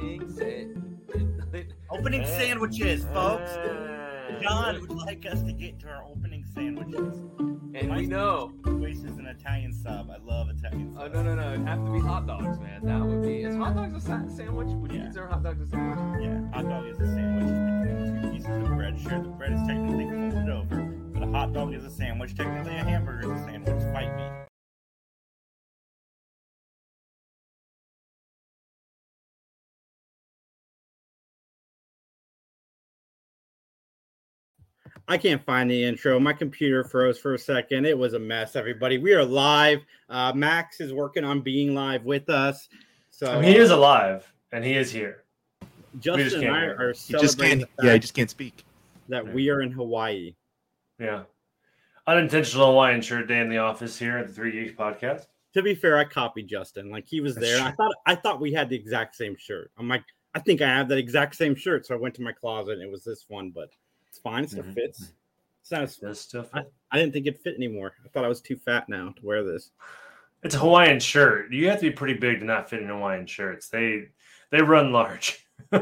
opening Opening sandwiches, folks. John would like us to get to our opening sandwiches. And we know. Choice is an Italian sub. I love Italian Oh no no no! It'd have to be hot dogs, man. That would be. Is hot dogs a sa- sandwich? Would you Yeah. consider hot dogs a sandwich? Yeah, hot dog is a sandwich between two pieces of bread. Sure, the bread is technically folded over, but a hot dog is a sandwich. Technically, a hamburger is a sandwich. Fight me. I can't find the intro. My computer froze for a second. It was a mess, everybody. We are live. Uh, Max is working on being live with us. So I mean, he is alive and he is here. Justin just and I hear. are He just can't. the Yeah, he just can't speak. that we are in Hawaii. Yeah. Unintentional Hawaiian shirt day in the office here at the Three Geeks podcast. To be fair, I copied Justin. Like he was there. and I true. thought I thought we had the exact same shirt. I'm like, I think I have that exact same shirt. So I went to my closet and it was this one, but it's fine. It still Mhm. fits. It's not as, This stuff. I, I didn't think it fit anymore. I thought I was too fat now to wear this. It's a Hawaiian shirt. You have to be pretty big to not fit in Hawaiian shirts. They they run large.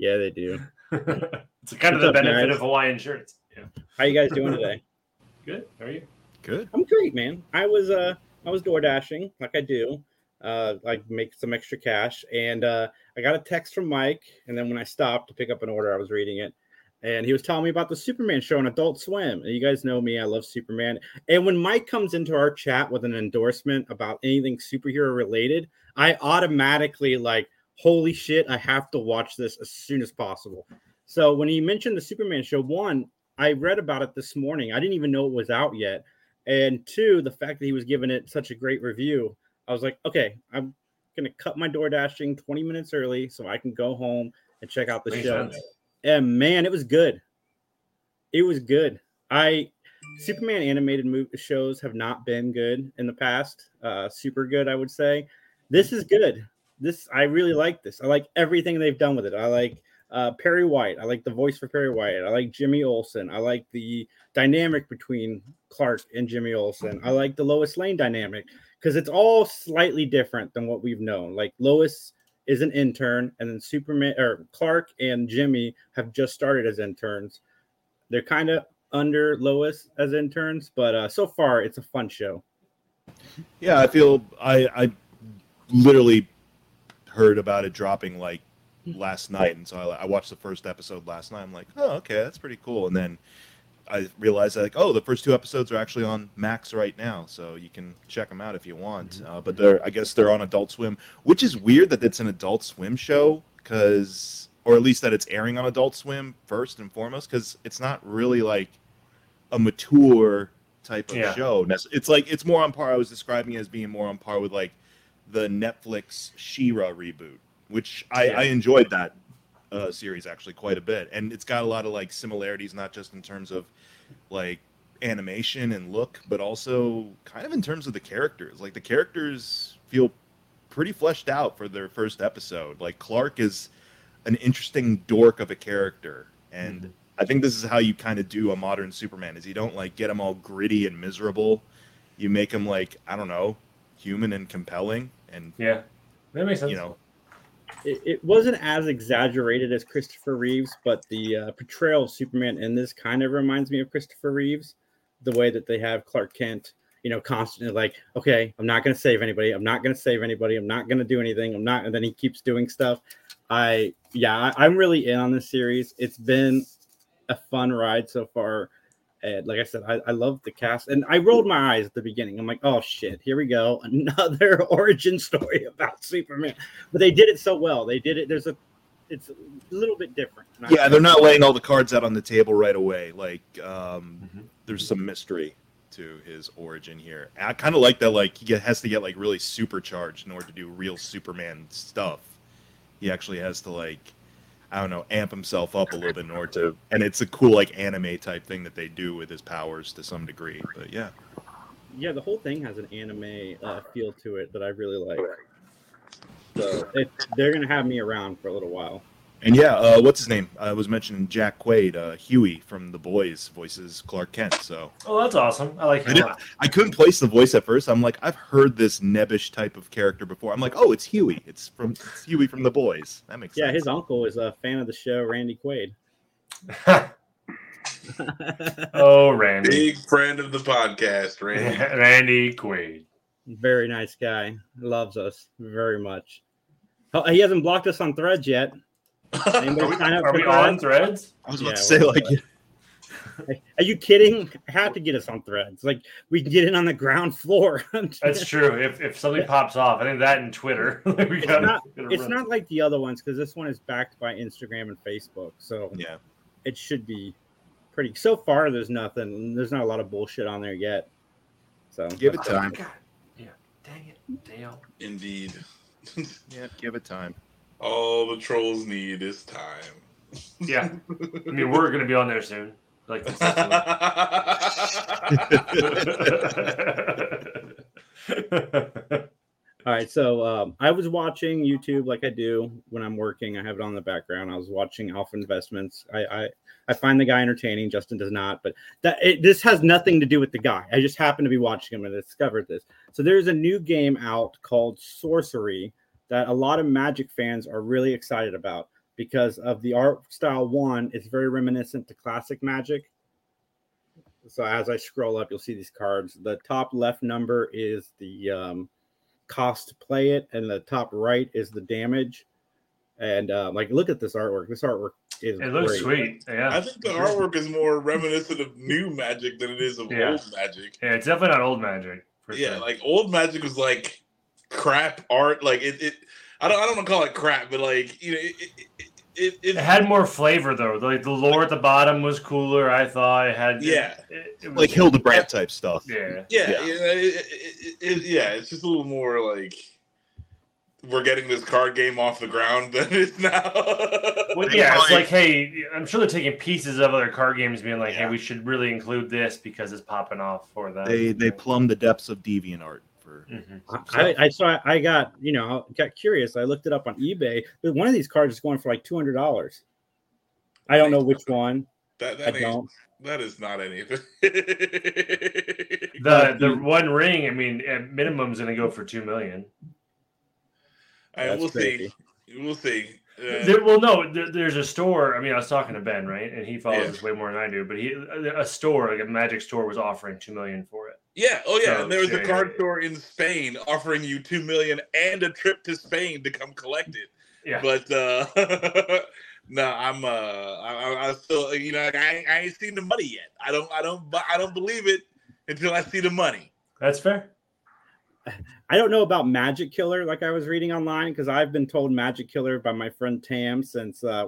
Yeah, they do. It's kind of What's the up, benefit guys? of Hawaiian shirts. Yeah. How you guys doing today? Good. How are you? Good. I'm great, man. I was uh I was door dashing like I do. Uh like make some extra cash and uh I got a text from Mike and then when I stopped to pick up an order I was reading it and he was telling me about the Superman show on Adult Swim. And you guys know me, I love Superman. And when Mike comes into our chat with an endorsement about anything superhero related, I automatically like holy shit, I have to watch this as soon as possible. So when he mentioned the Superman show, one, I read about it this morning. I didn't even know it was out yet. And two, the fact that he was giving it such a great review, I was like, okay, I'm gonna cut my door dashing 20 minutes early so I can go home and check out the Makes show. sense. And man, it was good. It was good. I Superman animated movie shows have not been good in the past. Uh, super good, I would say. This is good. This I really like this. I like everything they've done with it. I like uh, Perry White. I like the voice for Perry White. I like Jimmy Olsen. I like the dynamic between Clark and Jimmy Olsen. I like the Lois Lane dynamic because it's all slightly different than what we've known. Like Lois is an intern, and then Superman or Clark and Jimmy have just started as interns. They're kind of under Lois as interns, but uh, so far it's a fun show. Yeah, I feel I I literally heard about it dropping like last night, and so I, I watched the first episode last night. I'm like, oh, okay, that's pretty cool. And then I realized like, oh, the first two episodes are actually on Max right now, so you can check them out if you want. Uh, but they're I guess they're on Adult Swim, which is weird that it's an Adult Swim show because, or at least that it's airing on Adult Swim first and foremost, because it's not really like a mature type of Yeah. show. It's like it's more on par. I was describing it as being more on par with like the Netflix She-Ra reboot, which I, Yeah. I enjoyed that uh, series actually quite a bit, and it's got a lot of like similarities, not just in terms of like animation and look, but also kind of in terms of the characters. Like the characters feel pretty fleshed out for their first episode. Like Clark is an interesting dork of a character, and Mhm. I think this is how you kind of do a modern Superman: is you don't like get him all gritty and miserable. You make him like I don't know, human and compelling, and Yeah. That makes sense. you know, It, it wasn't as exaggerated as Christopher Reeves, but the uh, portrayal of Superman in this kind of reminds me of Christopher Reeves. The way that they have Clark Kent, you know, constantly like, okay, I'm not going to save anybody. I'm not going to save anybody. I'm not going to do anything. I'm not. And then he keeps doing stuff. I, yeah, I, I'm really in on this series. It's been a fun ride so far. And like I said, I, I love the cast. And I rolled my eyes at the beginning. I'm like, oh shit, here we go. Another origin story about Superman. But they did it so well. They did it. There's a, it's a little bit different. Yeah, they're not laying all the cards out on the table right away. Like, um, Mhm. there's some mystery to his origin here. I kind of like that. Like, he get, has to get like really supercharged in order to do real Superman stuff. He actually has to like, I don't know, amp himself up a little bit in order to. And it's a cool like anime type thing that they do with his powers to some degree. But yeah, yeah, the whole thing has an anime uh, feel to it that I really like. So it, they're gonna have me around for a little while. And yeah, uh, what's his name? I was mentioning Jack Quaid, uh, Huey from The Boys, voices Clark Kent. So Oh, that's awesome. I like I, him. a lot. I couldn't place the voice at first. I'm like, I've heard this nebbish type of character before. I'm like, oh, it's Huey. It's from it's Huey from The Boys. That makes Yeah, sense. Yeah, his uncle is a fan of the show, Randy Quaid. oh, Randy. Big friend of the podcast, Randy. Randy Quaid. Very nice guy. Loves us very much. Oh, he hasn't blocked us on threads yet. Anybody Are we- sign up Are for we on threads? threads? I was Yeah, to say, well, like, Are you kidding? Have to get us on threads. Like we can get in on the ground floor. That's true. If, if something pops off, I think that and Twitter. we It's gotta, not- gotta it's run. not like the other ones because this one is backed by Instagram and Facebook, so yeah. it should be pretty. So far, there's nothing. There's not a lot of bullshit on there yet. So Give it uh, time. God. Yeah. Dang it. Dale. Indeed. Yeah, give it time. All the trolls need is time. Yeah. I mean, we're going to be on there soon. Like. All right, so um, I was watching YouTube like I do when I'm working. I have it on the background. I was watching Alpha Investments. I I, I find the guy entertaining. Justin does not, but that it, this has nothing to do with the guy. I just happened to be watching him and discovered this. So there's a new game out called Sorcery that a lot of Magic fans are really excited about because of the art style. One, it's very reminiscent to classic Magic. So as I scroll up, you'll see these cards. The top left number is the um, cost to play it, and the top right is the damage. And uh, like, look at this artwork. This artwork is it looks great. sweet. Yeah. I think the artwork is more reminiscent of new magic than it is of Yeah. old magic. Yeah, it's definitely not old magic. For Yeah, sure. like old magic was like crap art. Like it, it I don't I don't want to call it crap, but like you know, it it, it, it, It had more flavor though. Like the lore at the bottom was cooler. I thought it had. Yeah. it, it was- Like Hildebrandt type stuff. Yeah. yeah, Yeah. you know, it, it, it, it- yeah, it's just a little more like we're getting this card game off the ground than it's now. Well, yeah, it's like, hey, I'm sure they're taking pieces of other card games, being like, Yeah. hey, we should really include this because it's popping off for them. They they plumb the depths of DeviantArt for Mhm. I, I saw. I got you know got curious. I looked it up on eBay. One of these cards is going for like two hundred dollars. I don't know which one. that I that ain't, don't. that is not anything. The the one ring, I mean, at minimum is going to go for two million. I we'll see. We'll see. There, well, no, there, there's a store. I mean, I was talking to Ben, right, and he follows Yeah. this way more than I do. But he, a store, like a magic store, was offering two million for it. Yeah, oh yeah, So, and there was yeah, a card yeah, store in Spain offering you two million and a trip to Spain to come collect it. Yeah, But uh no, I'm uh I, I- I still you know I, I ain't seen the money yet. I don't I don't I don't believe it until I see the money. that's fair. I don't know about Magic Killer like I was reading online because I've been told Magic Killer by my friend Tam since uh,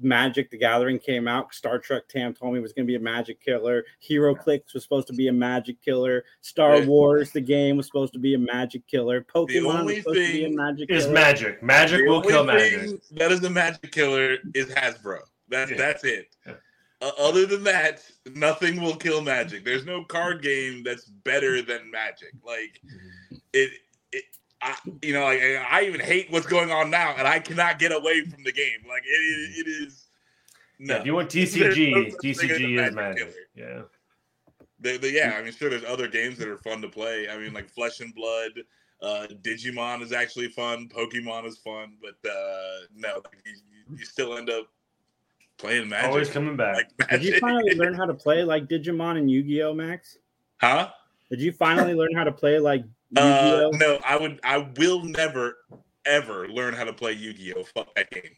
Magic the Gathering came out. Star Trek Tam told me it was going to be a Magic Killer. HeroClix was supposed to be a Magic Killer. Star Yeah. Wars the game was supposed to be a Magic Killer. Pokemon was only supposed to be a thing Magic Is magic. Magic The will only kill thing magic. That is the magic killer is Hasbro. That's Yeah. that's it. Yeah. Uh, other than that, nothing will kill magic. There's no card game that's better than magic. Like it, it I, you know, like I even hate what's going on now, and I cannot get away from the game. Like it, is- it is. No, Yeah, if you want TCG, no such thing as a TCG is magic magic. Yeah. They, they, yeah, I mean, sure, there's other games that are fun to play. I mean, like Flesh and Blood, uh, Digimon is actually fun. Pokemon is fun, but uh, no, you- you still end up playing Magic. Always coming back. like Did you finally learn how to play like Digimon and Yu-Gi-Oh, Max? Huh? Did you finally learn how to play like Uh, Yu-Gi-Oh? no, I would. I will never, ever learn how to play Yu-Gi-Oh. Fuck that game.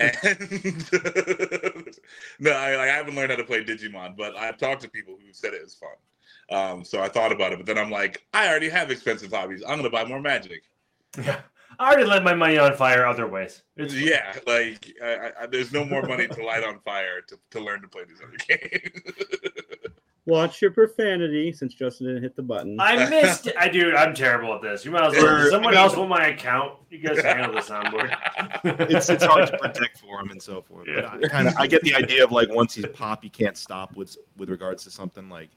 And no, I, like, I haven't learned how to play Digimon, but I've talked to people who said it was fun. Um, so I thought about it, but then I'm like, I already have expensive hobbies. I'm gonna buy more Magic. Yeah. I already lit my money on fire other ways. It's yeah, like I, I, there's no more money to light on fire to, to learn to play these other games. Watch your profanity since Justin didn't hit the button. I missed it. I dude, I'm terrible at this. You might as well. Someone else want my account? You guys handle the soundboard. it's it's hard to protect for him and so forth. Yeah. But I kind of I get the idea of like once he's pop, you can't stop with with regards to something like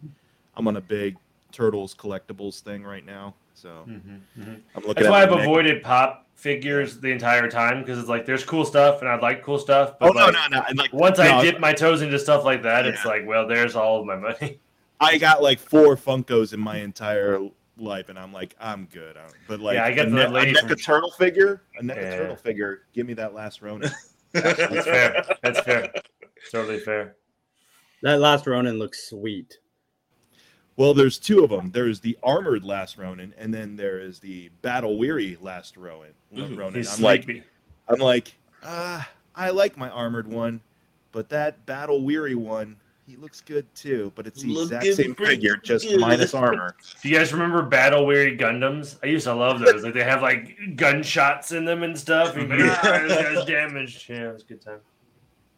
I'm on a big turtles collectibles thing right now. So Mhm, mhm. I'm looking. That's why I've neck. avoided pop figures the entire time because it's like there's cool stuff and I like cool stuff. Oh But no, like, no, no! And like once no, I dip my toes into stuff like that, it's like, well, there's all of my money. I got like four Funkos in my entire life, and I'm like, I'm good. I'm- But like, Yeah, I get a, the Ne- a lady NECA from- turtle figure, a NECA Yeah. turtle figure. Give me that last Ronin. That's fair. That's fair. Totally fair. That last Ronin looks sweet. Well, there's two of them. There's the armored last Ronin, and then there is the battle weary last Ronin. Ooh, Ronin. He's I'm like. I'm like, ah, I like my armored one, but that battle weary one, he looks good too. But it's the exact same figure, just good. minus armor. Do you guys remember battle weary Gundams? I used to love those. Like they have like gunshots in them and stuff. And ah, this guy's damaged. Yeah, it was a good time.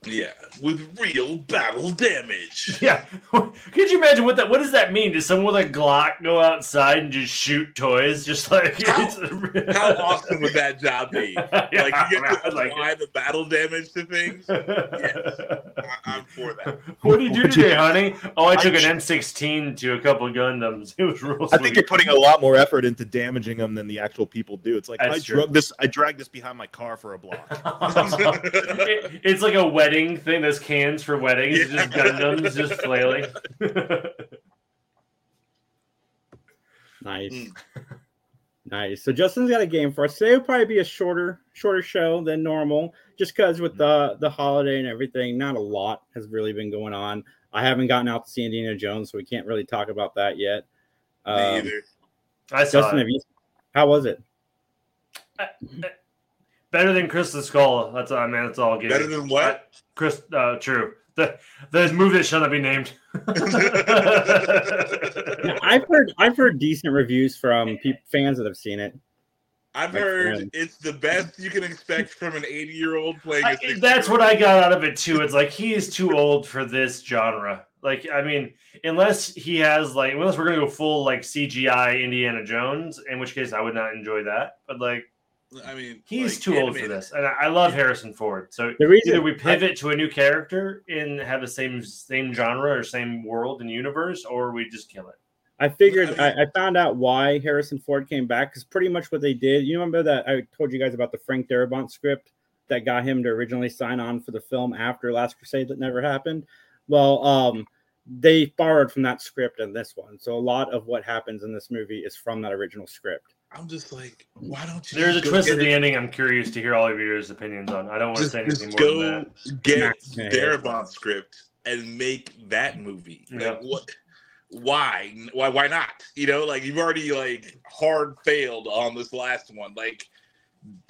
Yeah, with real battle damage. Yeah. Could you imagine what that what does that mean? Does someone with a Glock go outside and just shoot toys? Just like How- it's- How awesome would that job be? Yeah, like you get to I'd like apply the battle damage to things. I, I'm for that. What do you do today, honey? Oh, I took I- an M16 to a couple of Gundams. It was real I sweet. think you're putting a lot more effort into damaging them than the actual people do. It's like That's I true. drug this, I dragged this behind my car for a block. It- it's like a wedding thing. There's cans for weddings. It's Just Gundams just flailing. Nice. Mm. Nice. So Justin's got a game for us. Today will probably be a shorter, shorter show than normal, just because with the the holiday and everything, not a lot has really been going on. I haven't gotten out to see Indiana Jones, so we can't really talk about that yet. Me Um, either. I saw Justin, it. have you? How was it? Better than Crystal Skull. That's all, man. That's all. I'll give Better you. than what? Chris, uh, true. The the movie that shall not be named. Yeah, I've heard I've heard decent reviews from peop fans that have seen it. I've Like, heard um, it's the best you can expect from an 80 year old playing a I- 60 that's what I got out of it too. It's like he is too old for this genre. Like, I mean, unless he has like, unless we're gonna go full like CGI Indiana Jones, in which case I would not enjoy that. But like, I mean, he's like, too old for this, and I, I love Harrison Ford. So The reason either we pivot to a new character and have the same same genre or same world and universe, or we just kill it. I figured I mean- I, I found out why Harrison Ford came back because pretty much what they did. You remember that I told you guys about the Frank Darabont script that got him to originally sign on for the film after Last Crusade that never happened. Well, um, they borrowed from that script in this one, so a lot of what happens in this movie is from that original script. I'm just like, why don't you? There's a twist at the it- ending. I'm curious to hear all of your opinions on. I don't want to Just, say just anything more than go that. get Yeah. Darabont script and make that movie. Yeah. Like, what? Why? Why? Why not? You know, like you've already like hard failed on this last one. Like,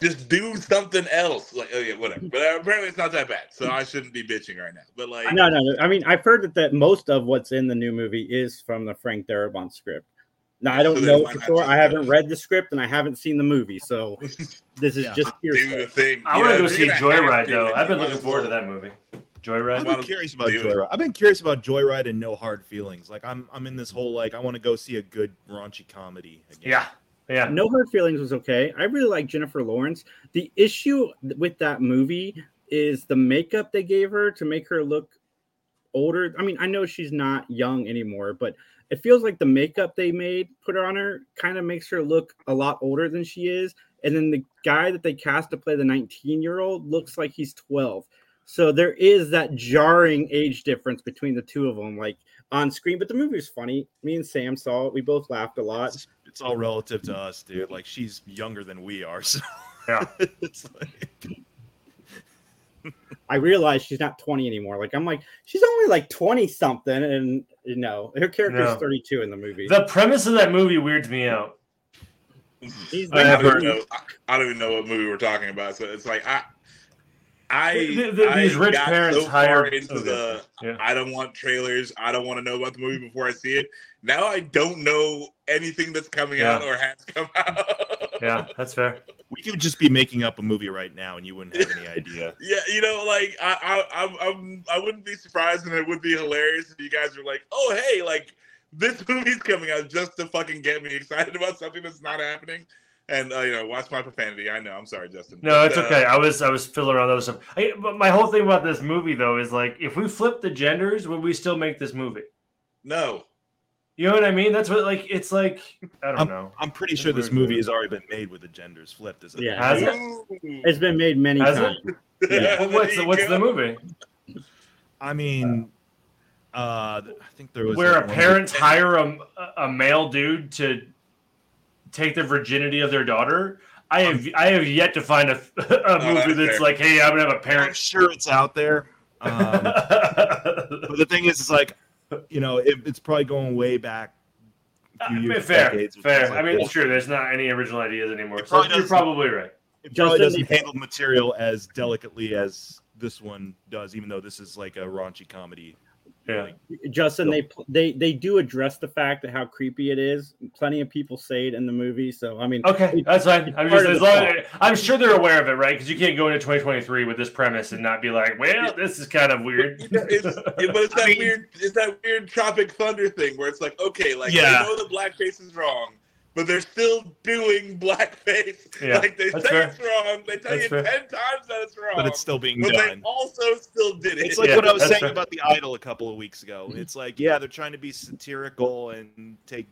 just do something else. Like, okay, whatever. But uh, apparently, it's not that bad, so I shouldn't be bitching right now. But like, No, no, no. I mean, I've heard that, that most of what's in the new movie is from the Frank Darabont script. Now, I don't So know for sure. I haven't read the script and I haven't seen the movie, so this is Yeah. just do hearsay. the thing. I want to go see you're Joyride though. I've been looking forward to that movie. I've Joyride. Well, been curious about do it. Joyride. I've been curious about Joyride and No Hard Feelings. Like I'm, I'm in this whole like I want to go see a good raunchy comedy. Again. Yeah, yeah. No Hard Feelings was okay. I really like Jennifer Lawrence. The issue with that movie is the makeup they gave her to make her look older. I mean, I know she's not young anymore, but it feels like the makeup they made put on her kind of makes her look a lot older than she is. And then the guy that they cast to play the 19 year old looks like he's 12. So there is that jarring age difference between the two of them, like on screen. But the movie was funny. Me and Sam saw it. We both laughed a lot. It's, it's all relative to us, dude. Like she's younger than we are, so Yeah. it's like, I realize she's not 20 anymore. Like I'm like, she's only like 20 something, and you know, her character's No. 32 in the movie. The premise of that movie weirds me out. He's I I don't, even know, I- I don't even know what movie we're talking about. So it's like I, I, The- the- I these rich got parents so far hired- into okay. the. Yeah. I don't want trailers. I don't want to know about the movie before I see it. Now I don't know anything that's coming Yeah. out or has come out. Yeah, that's fair. we could just be making up a movie right now, and you wouldn't have any idea. Yeah, you know, like I, I, I'm, I'm, I wouldn't be surprised, and it would be hilarious if you guys were like, "Oh, hey, like this movie's coming out just to fucking get me excited about something that's not happening." And uh, you know, watch my profanity. I know. I'm sorry, Justin. No, But, it's uh, okay. I was I was fiddling around other stuff. I, but my whole thing about this movie though is like, if we flip the genders, would we still make this movie? No, You know what I mean? That's what like it's like. I don't know. I'm pretty sure this movie has already been made with the genders flipped. Is it? Yeah. Has it? It's been made many Has it? times. Yeah, Well, what's the, what's go. the movie I mean, uh, I think there was where like a one- parents hire a, a male dude to take the virginity of their daughter? I have I have yet to find a, a movie that's that's fair. like, hey, I'm gonna have a I'm parent. sure it's out there. Um, but the thing is, it's like, you know, it, it's probably going way back. a I mean, years, Uh, fair, fair. like I mean, this. it's true. There's not any original ideas anymore. So you're probably right. It probably Justin- doesn't handle material as delicately as this one does, even though this is like a raunchy comedy. Yeah. Justin, they they they do address the fact that how creepy it is. Plenty of people say it in the movie, so I mean, Okay, that's fine. I'm just as long, plot. I'm sure they're aware of it, right? Because you can't go into 2023 with this premise and not be like, well, this is kind of weird. You know, it's, yeah, but it's that weird, it's that weird Tropic Thunder thing where it's like, okay, like Yeah. they know the blackface is wrong, but they're still doing blackface. Yeah, like they say fair. it's wrong, they tell That's you fair. ten times that it's wrong, But it's still being but done. they also still did it. It's like Yeah, what I was saying fair. about the idol a couple of weeks ago. It's like, yeah, they're trying to be satirical and take,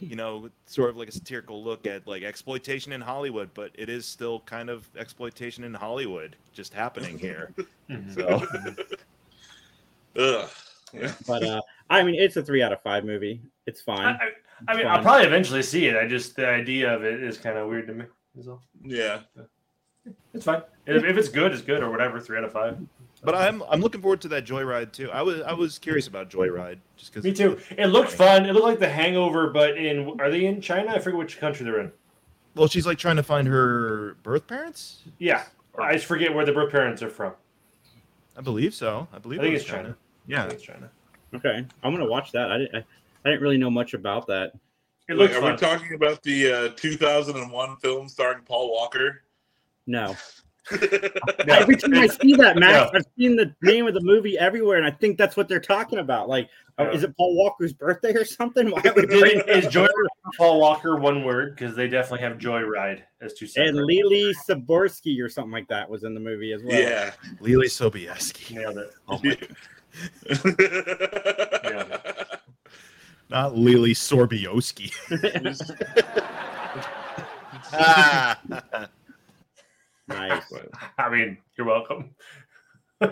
you know, sort of like a satirical look at like exploitation in Hollywood, but it is still kind of exploitation in Hollywood just happening here. Mhm. So Ugh. Yeah. but uh, I mean, it's a three out of five movie. It's fine. I, I mean, Fine. I'll probably eventually see it. I just the idea of it is kind of weird to me. is all. yeah. It's fine. If, if it's good, it's good or whatever. Three out of five. but I'm I'm looking forward to that Joyride too. I was I was curious about Joyride just because Me too. It looked fun. It looked like The Hangover, but in are they in China? I forget which country they're in. Well, she's like trying to find her birth parents. Yeah, I just forget where the birth parents are from. I believe so. I believe I think it's China. I Yeah. think it's China. okay, I'm gonna watch that. I didn't. I, I didn't really know much about that. It Wait, are fun. we talking about the uh, 2001 film starring Paul Walker? No. Yeah. Every time I see that, Max, Yeah. I've seen the name of the movie everywhere, and I think that's what they're talking about. Like, oh, Yeah. is it Paul Walker's birthday or something? Why would Is, they? is Joy Paul Walker one word? Because they definitely have Joyride as two separate. And Lily Saborsky or something like that was in the movie as well. Yeah. Lily Sobieski. Nailed it. Oh my Yeah. Not Lily Sorbioski. ah. Nice. I mean, you're welcome.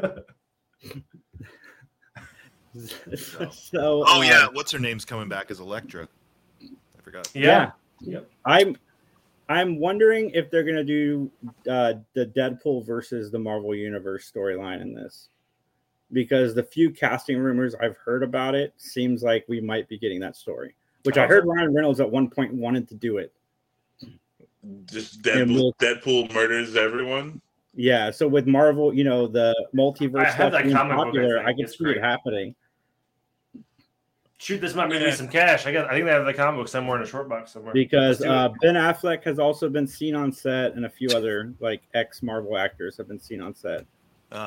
so, Oh uh, yeah, what's her name's coming back as Elektra? I forgot. Yeah. I'm I'm wondering if they're gonna do uh, the Deadpool versus the Marvel Universe storyline in this, because the few casting rumors I've heard about it seems like we might be getting that story. Which I heard Ryan Reynolds at one point wanted to do it. Just Deadpool, we'll- Deadpool murders everyone. Yeah, so with Marvel, you know, the I multiverse have stuff that being comic book, I popular. I, can It's see great. it happening. Shoot, this might be me some cash. I got. I think they have the comic book somewhere in a short box somewhere. Because uh. Ben Affleck has also been seen on set, and a few other like ex Marvel actors have been seen on set.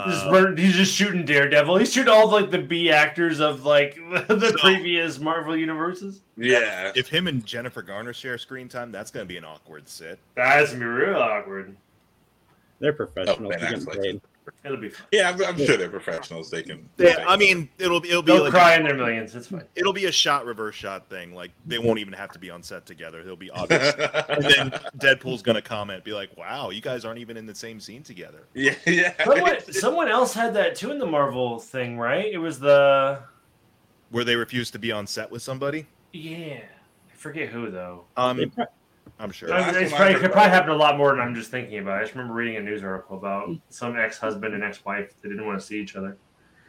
Just Uh, murder- he's just shooting Daredevil. He's shooting all like the B actors of like the So- previous Marvel universes. Yeah. if him and Jennifer Garner share screen time, that's going to be an awkward sit. That's gonna be real awkward. They're professional. Oh, Ben They're getting Affleck. paid. It'll be fun. Yeah, I'm, I'm sure they're professionals. They can. Yeah, I mean, it'll be it'll be They'll like cry in their millions. It's fine. it'll be a shot reverse shot thing. Like they won't even have to be on set together. They'll be obvious. and then Deadpool's going to comment, be like, "Wow, you guys aren't even in the same scene together." yeah, yeah. Someone, someone else had that too in the Marvel thing, right? It was the Where they refused to be on set with somebody. yeah. I forget who though. Um, pro- I'm sure. Last I mean, it's probably, heard could probably about- happen a lot more than I'm just thinking about. I just remember reading a news article about some ex-husband and ex-wife that didn't want to see each other.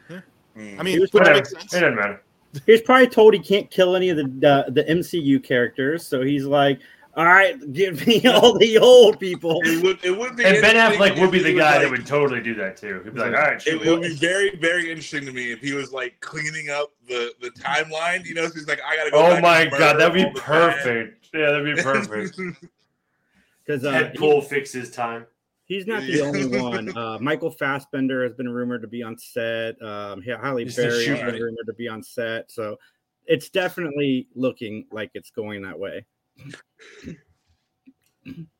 Mm. I mean, He was which Whatever. makes It doesn't matter. He's probably told he can't kill any of the the, the MCU characters, so he's like, "All right, give me all the old people." it would it would be And Ben Affleck would be the guy like- that would totally do that too. He'd be like, "All right, It, it would be very, very interesting to me if he was like cleaning up the the timeline. You know, so he's like, I gotta go. Oh back my and god, that'd be perfect. time. Perfect. Yeah, that'd be perfect. Because uh, Deadpool fixes time. he's not the only one. Uh, Michael Fassbender has been rumored to be on set. Um, Halle He's Berry has shooter. been rumored to be on set. So it's definitely looking like it's going that way.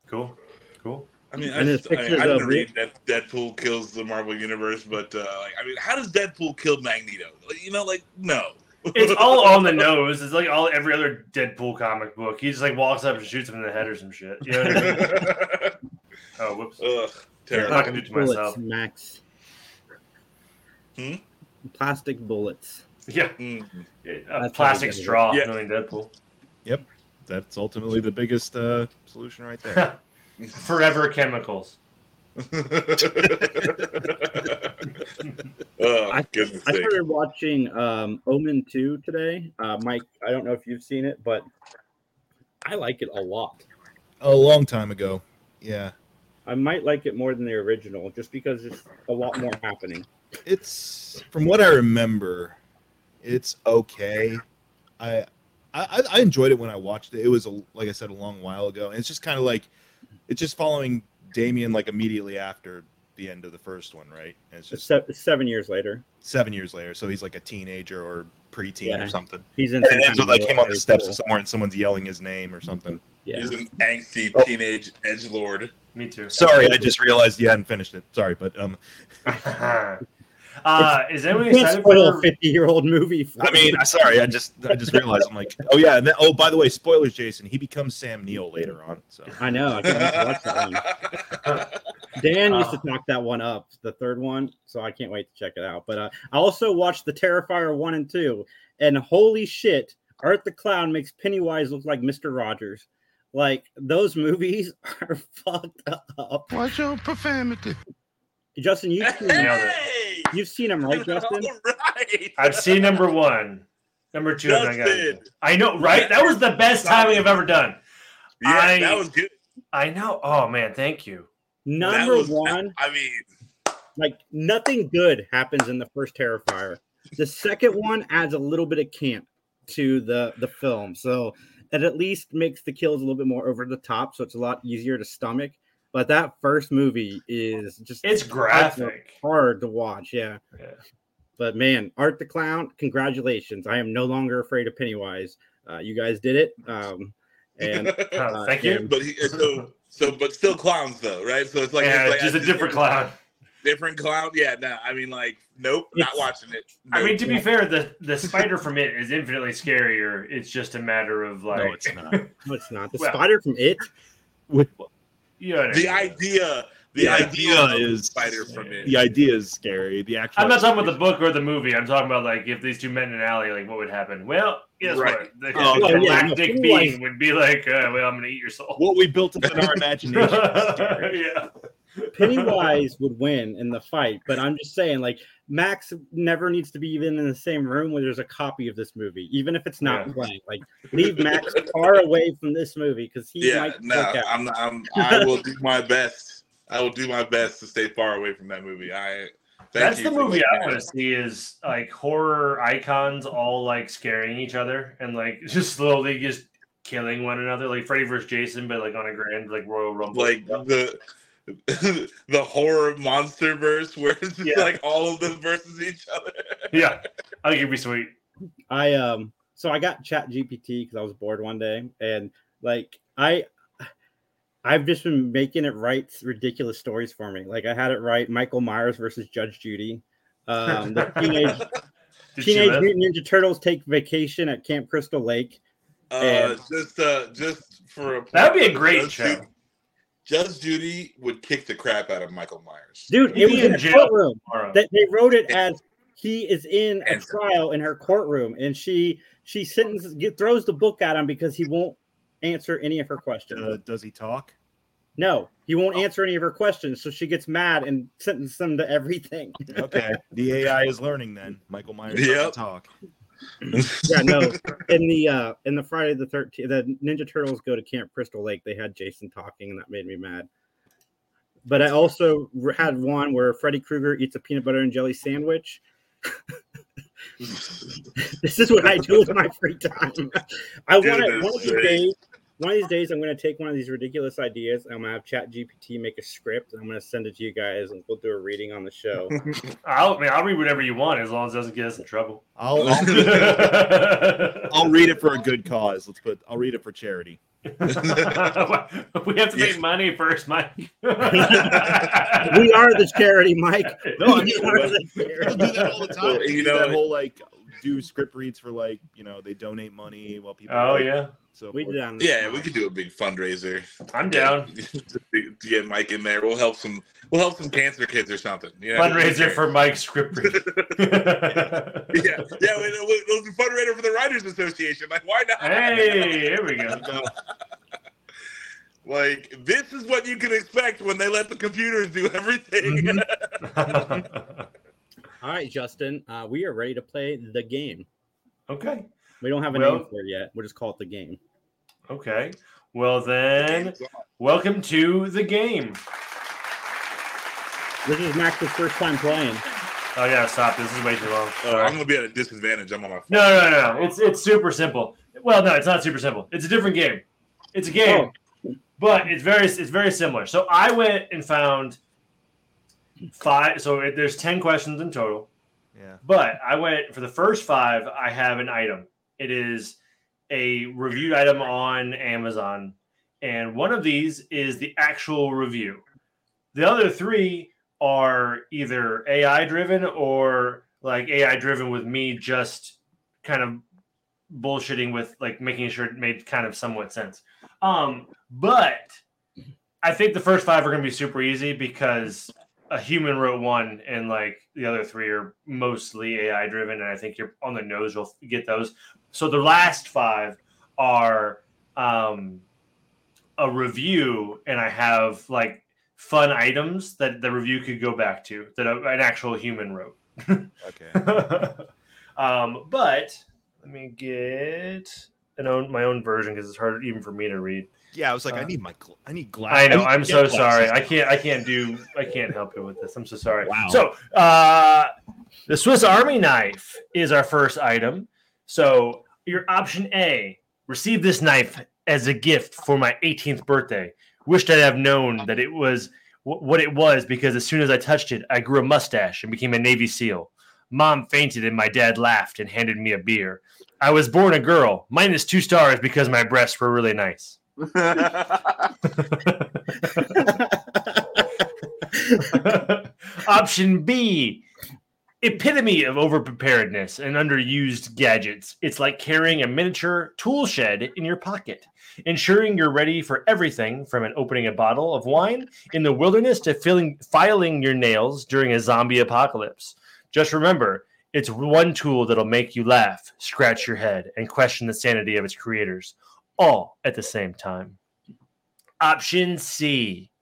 Cool, cool. I mean, I, And his just, I, mean, I didn't of read that Deadpool kills the Marvel universe, but uh, like, I mean, how does Deadpool kill Magneto? Like, you know, like no, It's all on the nose. It's like all every other Deadpool comic book. He just like walks up and shoots him in the head or some shit. You know what I mean? Oh, whoops. Ugh, I'm terrible. not gonna do it to bullets, myself. Max. Hmm? Plastic bullets. Yeah, Mm. a That's plastic how we get it. straw, Yeah. knowing Deadpool. Yep. That's ultimately the biggest uh, solution right there. Forever chemicals. oh, I- goodness I sake. started watching um, Omen 2 today. Uh, Mike, I don't know if you've seen it, but I like it a lot. a long time ago. Yeah. I might like it more than the original just because there's a lot more happening. It's from what I remember, it's okay. I I, I enjoyed it when I watched it. It was a, like I said a long while ago, and it's just kind of like it's just following Damien like immediately after the end of the first one, right? And it's It's just se- seven years later. seven years later, so he's like a teenager or preteen Yeah. or something. He's in. And it ends with of like him on the steps school. of somewhere and someone's yelling his name or something. Yeah. He's an angsty Oh. teenage edge lord. Me too. Sorry, I just realized you hadn't finished it. Sorry, but um, uh, is anyone You excited spoil a 50 year old movie. for I mean, I sorry, I just I just realized I'm like, oh yeah, and then, oh by the way, spoilers, Jason. He becomes Sam Neill later on. So I know. I can't watch that one. Dan used to talk that one up, the third one, so I can't wait to check it out. But uh, I also watched the Terrifier one and two, and holy shit, Art the Clown makes Pennywise look like Mister Rogers. Like those movies are fucked up. Watch your profanity. Justin, you've seen, Nailed it. Hey! you've seen them, right, Justin? All right. I've seen number one. Number two, I got Justin. I know, right? That was the best timing I've ever done. Yeah, I- that was good. I know. Oh man, thank you. Number was, one, I mean, like nothing good happens in the first Terrifier. The second one adds a little bit of camp to the the film, so it at least makes the kills a little bit more over the top, so it's a lot easier to stomach. But that first movie is just It's graphic. hard to watch. Yeah, Yeah. but man, Art the Clown, congratulations! I am no longer afraid of Pennywise. Uh, you guys did it, um, and Oh, Uh, thank yeah. you. but he, so so but still clowns though, right? So it's like yeah, it's like just a different clown. different clown. Yeah, no, I mean like nope, not watching it. I mean, to be fair, the the spider from it is infinitely scarier. It's just a matter of like, no, it's not. no, it's not the Well- spider from it. With- you know the idea, the, The idea, idea is- spider from it. the idea is scary. The actual. I'm not talking about the book or the movie. I'm talking about like if these two met in an alley, like what would happen? Well, guess Right. what? The, Oh, the yeah, no, galactic Pennywise- being would be like, uh, "Well, I'm going to eat your soul." What we built up in our imagination. is scary. yeah. Pennywise would win in the fight, but I'm just saying, like Max never needs to be even in the same room where there's a copy of this movie, even if it's not Yeah. playing. Like leave Max far away from this movie because he Yeah, might no, look I'm, not- I'm I will do my best. I will do my best to stay far away from that movie. I thank That's the movie I me want to see is like horror icons all like scaring each other and like just slowly just killing one another, like Freddy vs. Jason, but like on a grand like Royal Rumble. like the the horror monster verse where it's just Yeah. like all of them versus each other. yeah, I think it'd be sweet. I um so I got Chat GPT because I was bored one day and like I I've just been making it write ridiculous stories for me. Like I had it write Michael Myers versus Judge Judy. Um, the teenage Teenage? Mutant Ninja Turtles take vacation at Camp Crystal Lake. Uh, And- just uh, just for a That would be a great Judge show. Judy- Judge Judy would kick the crap out of Michael Myers. Dude, He'd it was in in a jail. courtroom. Tomorrow. That they wrote it as he is in a trial in her courtroom, and she she sentences get, throws the book at him because he won't answer any of her questions. Uh, does he talk? no, he won't answer any of her questions, so she gets mad and sentences him to everything. Okay, the AI is learning. Then Michael Myers doesn't Yep. talk. Yeah, no. In the uh in the Friday the thirteenth, the Ninja Turtles go to Camp Crystal Lake. They had Jason talking, and that made me mad. But I also had one where Freddy Krueger eats a peanut butter and jelly sandwich. this is what I do with my free time. I want to one of these days. One of these days, I'm going to take one of these ridiculous ideas. and I'm going to have Chat GPT make a script. And I'm going to send it to you guys, and we'll do a reading on the show. I'll, I mean, I'll read whatever you want as long as it doesn't get us in trouble. I'll I'll read, it, I'll read it for a good cause. Let's put. I'll read it for charity. we have to make money first, Mike. we we are the charity, Mike. No, I We mean, are the People charity. do that all the time. You know- that whole like do script reads for like you know they donate money while people. Oh like, yeah, So We forth. did on Yeah, we could do a big fundraiser. I'm down. to get Mike in there. We'll help some. We'll help some cancer kids or something. Yeah, Fundraiser for Mike script read. yeah, yeah. we- we- We'll do fundraiser for the Writers Association. Like, why not? hey, here we go. Like, this is what you can expect when they let the computers do everything. Mm-hmm. All right, Justin, uh, we are ready to play the game. okay. We don't have a Well- name for it yet. We'll just call it the game. Okay. Well then, welcome to the game. This is Max's first time playing. Oh yeah, stop. This is way too long. Oh, I'm gonna be at a disadvantage. I'm on my phone. No, no, no, no. It's it's super simple. Well, no, it's not super simple. It's a different game. It's a game, but it's very it's very similar. So I went and found five. So it, there's ten questions in total. Yeah. But I went for the first five. I have an item. It is a reviewed item on Amazon, and one of these is the actual review. The other three are either AI driven or like AI driven with me just kind of bullshitting with like making sure it made kind of somewhat sense. Um, but I think the first five are going to be super easy because a human wrote one and like the other three are mostly AI driven. And I think you're on the nose, you'll get those. So the last five are um, a review, and I have like fun items that the review could go back to that a, an actual human wrote. Okay. um, but let me get an own my own version because it's hard even for me to read. Yeah, I was like, I Uh, need my, gl- I need glasses. I know. I'm so sorry. I can't. I can't do. I can't help you with this. I'm so sorry. Wow. So, uh, the Swiss Army knife is our first item. So, your option A: receive this knife as a gift for my 18th birthday. Wished I'd have known that it was wh- what it was because as soon as I touched it, I grew a mustache and became a Navy SEAL. Mom fainted and my dad laughed and handed me a beer. I was born a girl, minus two stars because my breasts were really nice. Option B epitome of overpreparedness and underused gadgets. It's like carrying a miniature tool shed in your pocket, ensuring you're ready for everything from an opening a bottle of wine in the wilderness to filling, filing your nails during a zombie apocalypse. Just remember, it's one tool that'll make you laugh, scratch your head, and question the sanity of its creators, all at the same time. Option C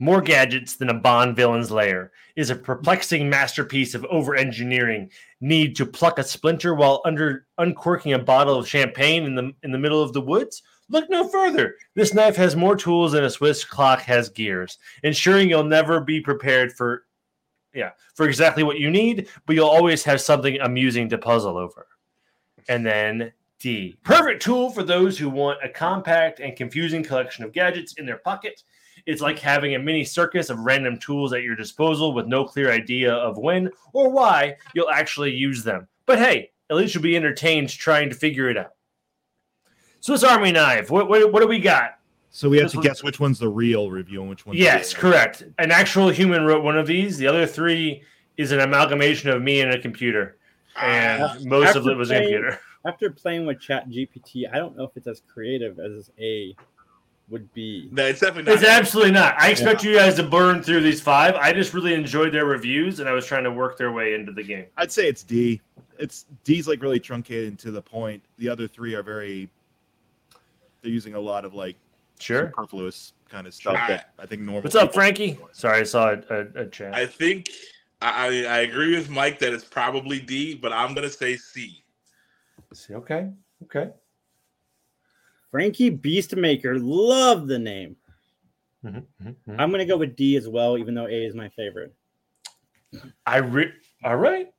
more gadgets than a Bond villain's lair is a perplexing masterpiece of over engineering. Need to pluck a splinter while under uncorking a bottle of champagne in the in the middle of the woods? Look no further. This knife has more tools than a Swiss clock has gears, ensuring you'll never be prepared for yeah, for exactly what you need, but you'll always have something amusing to puzzle over. And then D. Perfect tool for those who want a compact and confusing collection of gadgets in their pocket. It's like having a mini circus of random tools at your disposal with no clear idea of when or why you'll actually use them. But hey, at least you'll be entertained trying to figure it out. Swiss Army knife. What, what, what do we got? So we have This to was- guess which one's the real review and which one's Yes, the- correct. An actual human wrote one of these. The other three is an amalgamation of me and a computer, and Ah, most of it was a playing- computer. After playing with Chat GPT, I don't know if it's as creative as A would be. no, it's definitely not. It's absolutely not. I expect you guys to burn through these five. I just really enjoyed their reviews, and I was trying to work their way into the game. I'd say it's D. It's D's like really truncated and to the point. The other three are very. They're using a lot of like Sure. superfluous kind of stuff Sure. that I think normal. What's up, Frankie? Sorry, I saw a, a, a chat. I think I, I I agree with Mike that it's probably D, but I'm gonna say C. See, okay, okay. Frankie Beastmaker, love the name. Mhm, mhm, mhm. I'm gonna go with D as well, even though A is my favorite. I re- all right.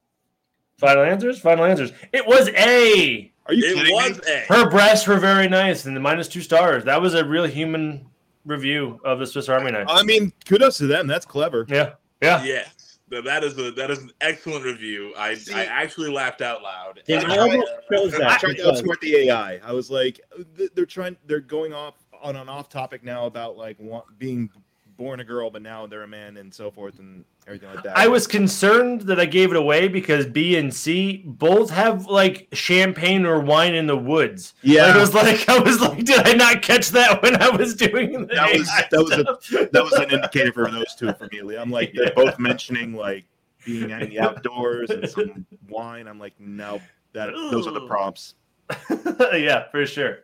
Final answers. Final answers. It was A. Are you It kidding was me? A. Her breasts were very nice, and the minus two stars. That was a real human review of the Swiss Army knife. I mean, kudos to them. That's clever. Yeah, yeah. Yes, Th- that is a that is an excellent review. I See- I actually laughed out loud. They I- almost chose I tried to outsmart the AI. I was like, uh, they're trying. They're going off on an off topic now about like want, being born a girl, but now they're a man and so forth. And everything like that. I was concerned that I gave it away because B and C both have like champagne or wine in the woods. yeah, I was like, I was like, did I not catch that when I was doing That was- that was a- that was an indicator for those two for me. I'm like, they're both mentioning like being in the outdoors and some wine. I'm like, no, that those are the prompts. yeah, for sure.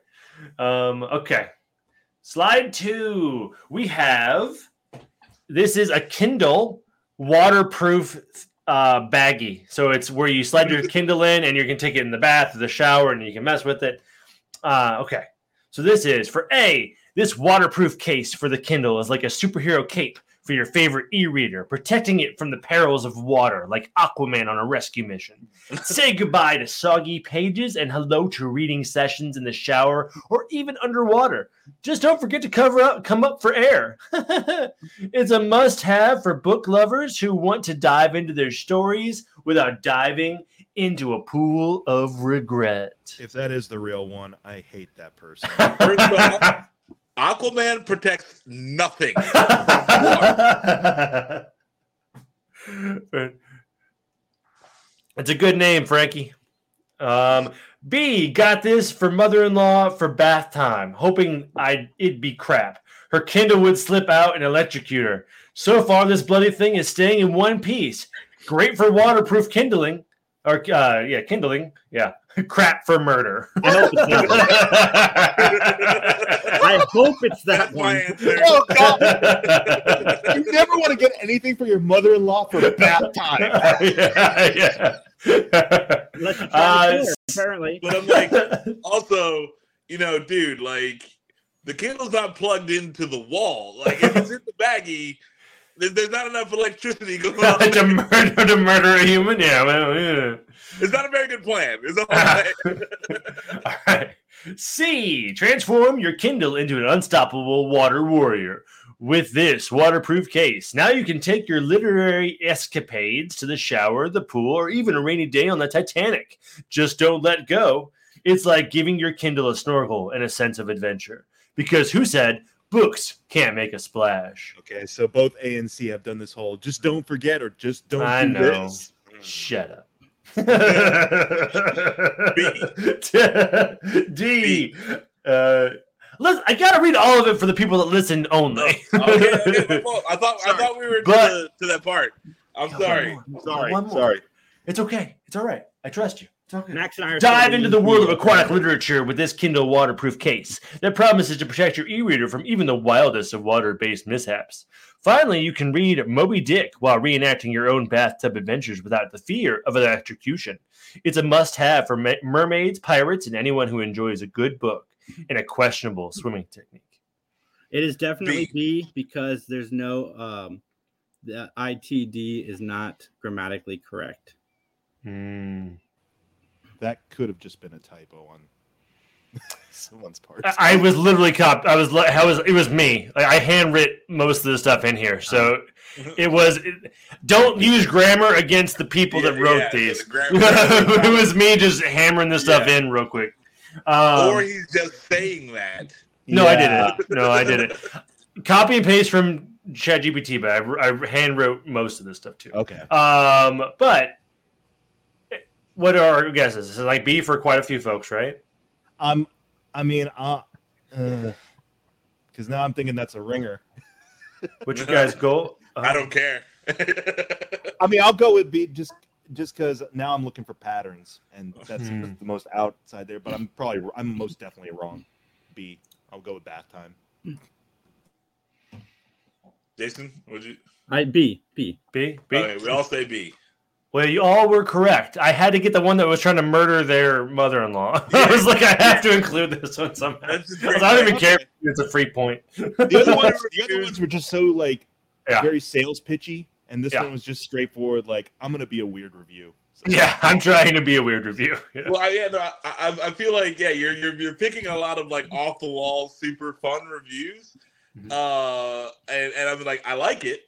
Um, okay. Slide two. We have this is a Kindle waterproof uh, baggie. So it's where you slide your Kindle in and you can take it in the bath or the shower and you can mess with it. Uh, okay. So this is for A, this waterproof case for the Kindle is like a superhero cape for your favorite e-reader, protecting it from the perils of water, like Aquaman on a rescue mission. Say goodbye to soggy pages and hello to reading sessions in the shower or even underwater. Just don't forget to cover up, come up for air. it's a must-have for book lovers who want to dive into their stories without diving into a pool of regret. If that is the real one, I hate that person. First of all, Aquaman protects nothing. it's a good name, Frankie. Um, B got this for mother-in-law for bath time, hoping I'd it'd be crap. Her Kindle would slip out and electrocute her. So far, this bloody thing is staying in one piece. Great for waterproof kindling, or uh, yeah, kindling. Yeah, crap for murder. I hope it's that one. I hope it's that one. oh God! you never want to get anything for your mother-in-law for bath time. yeah, yeah. Unless you try Uh, to kill her, apparently. But I'm like, also, you know, dude, like the Kindle's not plugged into the wall. Like if it's in the baggie, there- there's not enough electricity going on. to murder to murder a human. Yeah, well, yeah. It's not a very good plan. It's all saying. All right. C. Transform your Kindle into an unstoppable water warrior. With this waterproof case, now you can take your literary escapades to the shower, the pool, or even a rainy day on the Titanic. Just don't let go. It's like giving your Kindle a snorkel and a sense of adventure. Because who said books can't make a splash? Okay, so both A and C have done this whole just don't forget or just don't I do know. this. Shut up. B. D. Uh, listen, I gotta read all of it for the people that listen only. Okay, okay, my. I thought I thought we were to, the, to that part. I'm sorry. one more. Sorry, One more. sorry. It's okay. It's all right. I trust you. It's. Max and I are Dive into the world of aquatic literature with this Kindle waterproof case that promises to protect your e-reader from even the wildest of water-based mishaps. Finally, you can read Moby Dick while reenacting your own bathtub adventures without the fear of electrocution. It's a must-have for me- mermaids, pirates, and anyone who enjoys a good book and a questionable swimming technique. It is definitely B because there's no um the ITD is not grammatically correct. Hmm. That could have just been a typo on someone's part. I I was literally cop. I was. li- I was. It was me. Like, I handwrit most of the stuff in here, so it was. It, don't use grammar against the people that wrote yeah, these. the it was me just hammering this stuff Yeah. in real quick. Um, or he's just saying that. no, I didn't. No, I didn't. Copy and paste from ChatGPT, but I, I hand wrote most of this stuff too. Okay. Um, but what are our guesses? This is like B for quite a few folks, right? Um, I mean, uh, because now I'm thinking that's a ringer. Which you guys go? I don't care. I mean, I'll go with B just just because now I'm looking for patterns, and that's Hmm. the most outside there. But I'm probably I'm most definitely wrong. B. I'll go with bath time. Jason, would you? Uh, I B B. B. B. Okay, we all say B. Well, you all were correct. I had to get the one that was trying to murder their mother-in-law. I was like, I have to include this one somehow. I don't even care. if It's a free point. The other ones, the other ones were just so like Yeah. very sales pitchy, and this Yeah. one was just straightforward. Like I'm gonna be a weird review. So- Yeah, I'm trying to be a weird review. Yeah. Well, I, yeah, no, I, I, I feel like yeah, you're you're you're picking a lot of like off the wall, super fun reviews, Uh, and, and I'm like, I like it,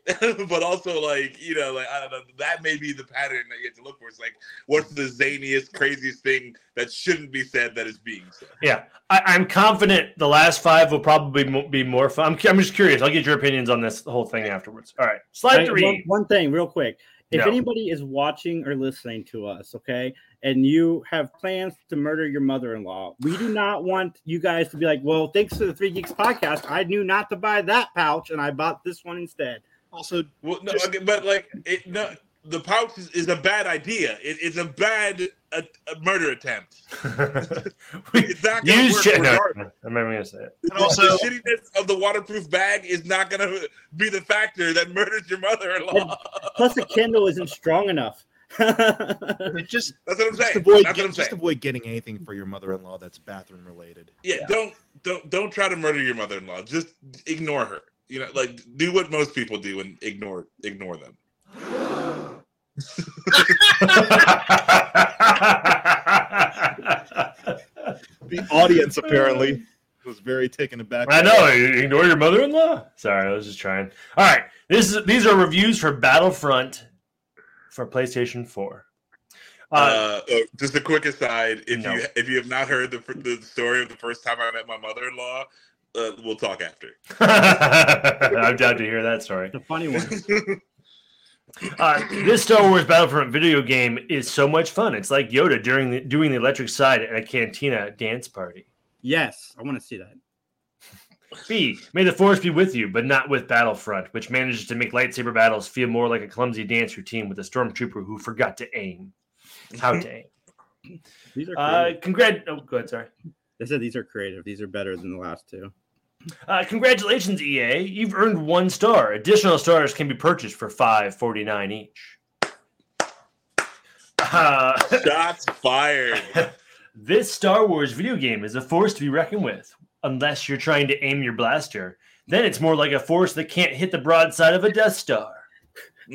but also like, you know, like I don't know, that may be the pattern that you have to look for. It's like, what's the zaniest, craziest thing that shouldn't be said that is being said? Yeah, I, I'm confident the last five will probably be more fun. I'm, I'm just curious. I'll get your opinions on this whole thing afterwards. All right, slide Right, three. One, one thing, real quick. If No. anybody is watching or listening to us, okay, and you have plans to murder your mother-in-law, we do not want you guys to be like, "Well, thanks to the Three Geeks podcast, I knew not to buy that pouch, and I bought this one instead." Also, Well, no, Just- okay, but like, it, no, the pouch is, is a bad idea. It, it's a bad a, a murder attempt. It's not gonna Use work shit. No. I'm not gonna say it. and also, the shittiness of the waterproof bag is not going to be the factor that murders your mother-in-law. Plus, the Kindle isn't strong enough. It just That's what I'm just saying. avoid That's what I'm just saying. avoid getting anything for your mother-in-law that's bathroom related. Yeah, don't don't don't try to murder your mother-in-law. Just ignore her. You know, like do what most people do and ignore ignore them. The audience apparently was very taken aback. I know. you Ignore your mother-in-law. Sorry, I was just trying. All right, this is these are reviews for Battlefront for PlayStation Four. Uh, Uh, just a quick aside: if No. you if you have not heard the the story of the first time I met my mother-in-law, uh, we'll talk after. I'm down to hear that story. the funny one. Uh, this Star Wars Battlefront video game is so much fun. It's like Yoda during the, doing the electric side at a cantina dance party. Yes, I want to see that. B. May the force be with you, but not with Battlefront, which manages to make lightsaber battles feel more like a clumsy dance routine with a stormtrooper who forgot to aim. How to aim. These are Uh, creative. congrat. Oh, go ahead. Sorry. they said these are creative. These are better than the last two. Uh, congratulations, EA. You've earned one star. Additional stars can be purchased for five forty nine each. Uh, Shots fired. this Star Wars video game is a force to be reckoned with, unless you're trying to aim your blaster. Then it's more like a force that can't hit the broadside of a Death Star.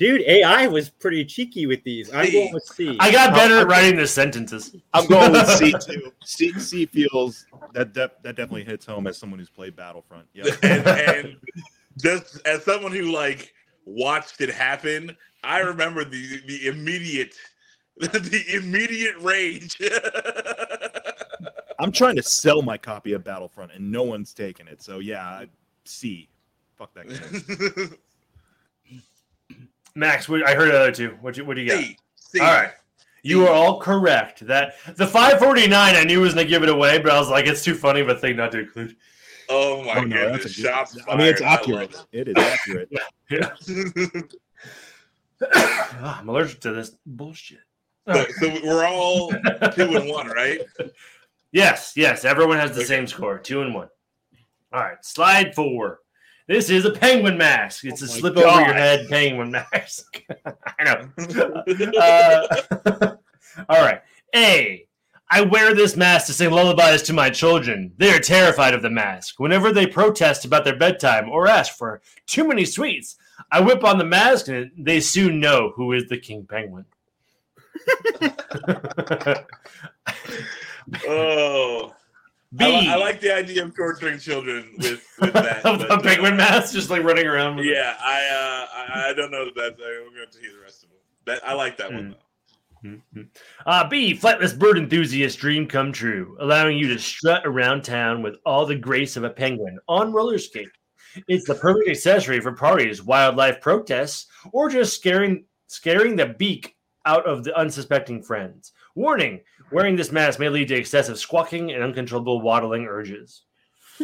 Dude, AI was pretty cheeky with these. I'm going with C. I got better at writing the sentences. I'm going with C too. C, C feels that de- that definitely hits home as someone who's played Battlefront. Yeah. and, and just as someone who like watched it happen, I remember the the immediate the immediate rage. I'm trying to sell my copy of Battlefront and no one's taking it. So yeah, C. Fuck that game. Max, what, I heard the other two. What you what do you got? C, C. All right. You are all correct. That the 549 I knew was gonna give it away, but I was like, it's too funny of a thing not to include. Oh my Oh, no, goodness! that's a- Shots I mean, it's fired. accurate. It is accurate. Yeah. Ah, I'm allergic to this bullshit. so, so we're all two and one, right? Yes, yes. Everyone has the same score, two and one. All right, slide four. This is a penguin mask. It's Oh a slip over your head penguin mask. I know. Uh, all right. A. I wear this mask to sing lullabies to my children. They are terrified of the mask. Whenever they protest about their bedtime or ask for too many sweets, I whip on the mask and they soon know who is the king penguin. Oh, B. I, I like the idea of torturing children with, with that. of but, the uh, penguin mask just like running around. With Yeah, I uh, I, I don't know that that's. Uh, we're going to hear the rest of them. That I like that one Mm. though. Mhm. Uh, B, flightless bird enthusiast dream come true, allowing you to strut around town with all the grace of a penguin on roller skate. It's the perfect accessory for parties, wildlife protests, or just scaring scaring the beak out of the unsuspecting friends. Warning: Wearing this mask may lead to excessive squawking and uncontrollable waddling urges.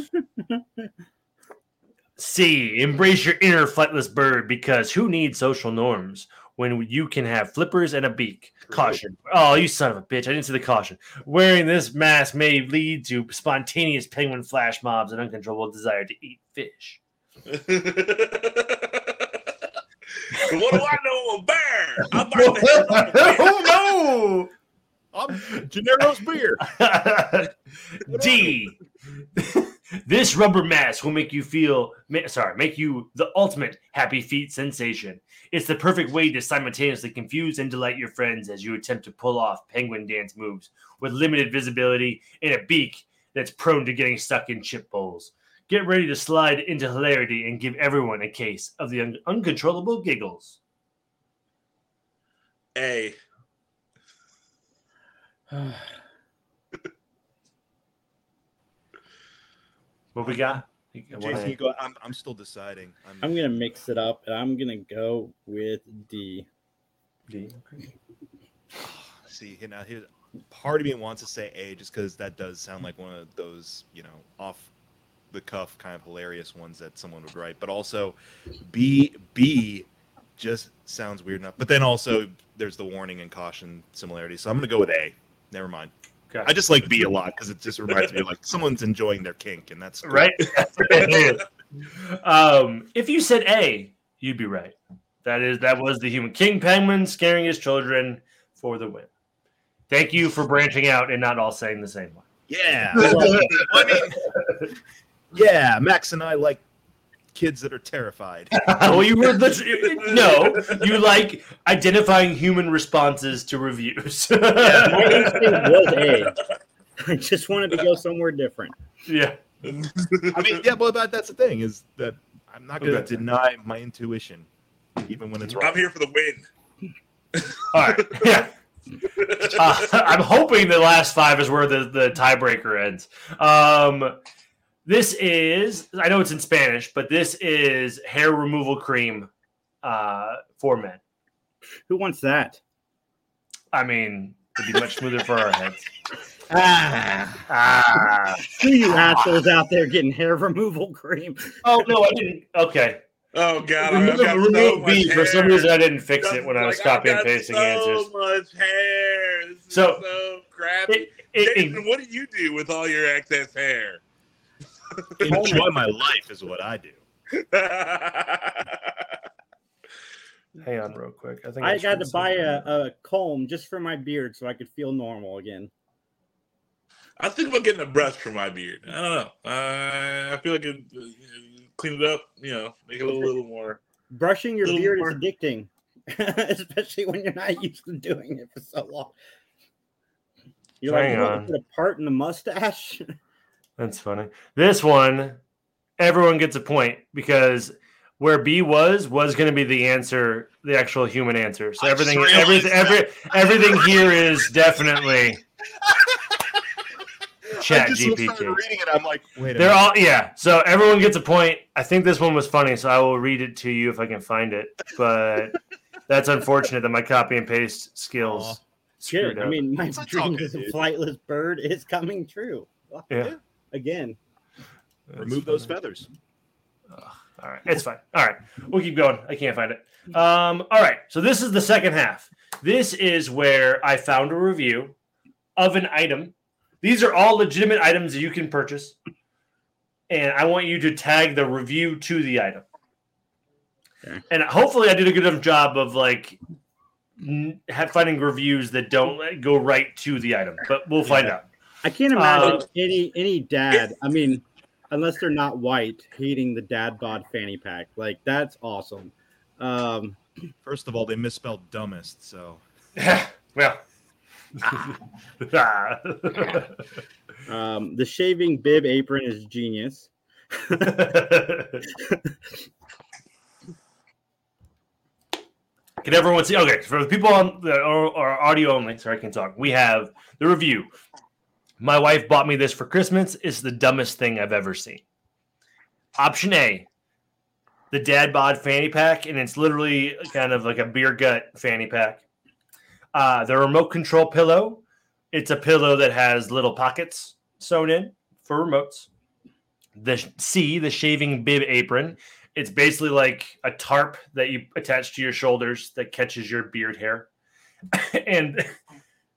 C. Embrace your inner flightless bird because who needs social norms when you can have flippers and a beak? Caution. Oh, you son of a bitch. I didn't see the caution. Wearing this mask may lead to spontaneous penguin flash mobs and uncontrollable desire to eat fish. what do I know? A bear. I'm about to hit on a bear. oh I'm Gennaro's beer. D. this rubber mask will make you feel sorry, make you the ultimate happy feet sensation. It's the perfect way to simultaneously confuse and delight your friends as you attempt to pull off penguin dance moves with limited visibility and a beak that's prone to getting stuck in chip bowls. Get ready to slide into hilarity and give everyone a case of the un- uncontrollable giggles. A. What we got? Jason, you go. I'm, I'm still deciding. I'm, I'm gonna mix it up, and I'm gonna go with D. D. Okay. See you know here. Part of me wants to say A just because that does sound like one of those you know off the cuff kind of hilarious ones that someone would write. But also B B just sounds weird enough. But then also there's the warning and caution similarity. So I'm gonna go with A. Never mind. Okay. I just like B a lot because it just reminds me like someone's enjoying their kink, and that's cool. right? um, if you said A, you'd be right. That is that was the human king penguin scaring his children for the win. Thank you for branching out and not all saying the same one. Yeah. I mean, yeah, Max and I like kids that are terrified. well, you were the, no, you like identifying human responses to reviews. My instinct was A. I just wanted to go somewhere different. yeah. I mean, yeah, but that, that's the thing is that I'm not going to Okay. deny my intuition, even when it's wrong. I'm here for the win. All right. Yeah. Uh, I'm hoping the last five is where the, the tiebreaker ends. Um, this is, I know it's in Spanish, but this is hair removal cream uh, for men. Who wants that? I mean, it'd be much smoother for our heads. Ah, Ah. who you assholes out there getting hair removal cream? Oh, no, I didn't. Okay. Oh god, I've Remove, got so much B. For some reason, I didn't fix it when I was Like, I've copy and got pasting so answers. much hair. This is So- so, crappy. It, it, Jason, it, what do you do with all your excess hair? Enjoy my life is what I do. hang on, real quick. I think I got to buy a, a comb just for my beard so I could feel normal again. I think about getting a brush for my beard. I don't know. Uh, I feel like it, uh, clean it up. You know, make it a little, little more. Brushing your beard more- is addicting, especially when you're not used to doing it for so long. You're like, Hang you want to put a part in the mustache? That's funny. This one, everyone gets a point because where B was was going to be the answer, the actual human answer. So I everything, just everything, every, everything here is definitely Chat I just GPT. started reading it. I'm like, wait They're minute. all yeah. So everyone gets a point. I think this one was funny, so I will read it to you if I can find it. But that's unfortunate that my copy and paste skills Aw. screwed Good. I mean, my It's dream good, as a flightless bird is coming true. yeah. Again. That's remove those funny. feathers. All right, it's fine. All right, we'll keep going. I can't find it. Um, all right, so this is the second half. This is where I found a review of an item. These are all legitimate items that you can purchase, and I want you to tag the review to the item. Okay. And hopefully, I did a good enough job of like n- have finding reviews that don't like, go right to the item, but we'll find out. I can't imagine Uh, any any dad. I mean, unless they're not white, hating the dad bod fanny pack. Like that's awesome. Um, First of all, they misspelled dumbest, so well. um, the shaving bib apron is genius. Can everyone see? Okay, for the people on the or, or audio only, sorry, I can talk. We have the review. My wife bought me this for Christmas. It's the dumbest thing I've ever seen. Option A, the dad bod fanny pack, and it's literally kind of like a beer gut fanny pack. Uh, the remote control pillow. It's a pillow that has little pockets sewn in for remotes. The C, the shaving bib apron. It's basically like a tarp that you attach to your shoulders that catches your beard hair. and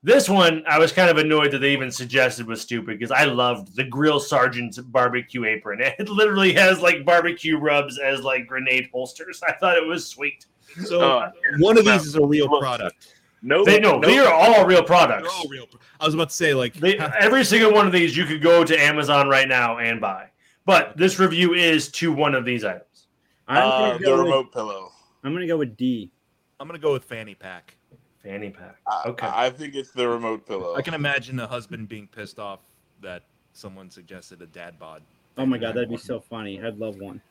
this one, I was kind of annoyed that they even suggested was stupid because I loved the Grill Sergeant's barbecue apron. It literally has like barbecue rubs as like grenade holsters. I thought it was sweet. so Uh, one of these is a real product. no, They no, they are all real products. All real. pro- I was about to say like They, every single one of these you could go to Amazon right now and buy. But this review is to one of these items. I'm Uh, gonna the go with, remote pillow. I'm gonna go with D. I'm gonna go with fanny pack. Fanny pack. Okay. I think it's the remote pillow. I can imagine the husband being pissed off that someone suggested a dad bod. Oh my god, that'd be so funny. I'd love one.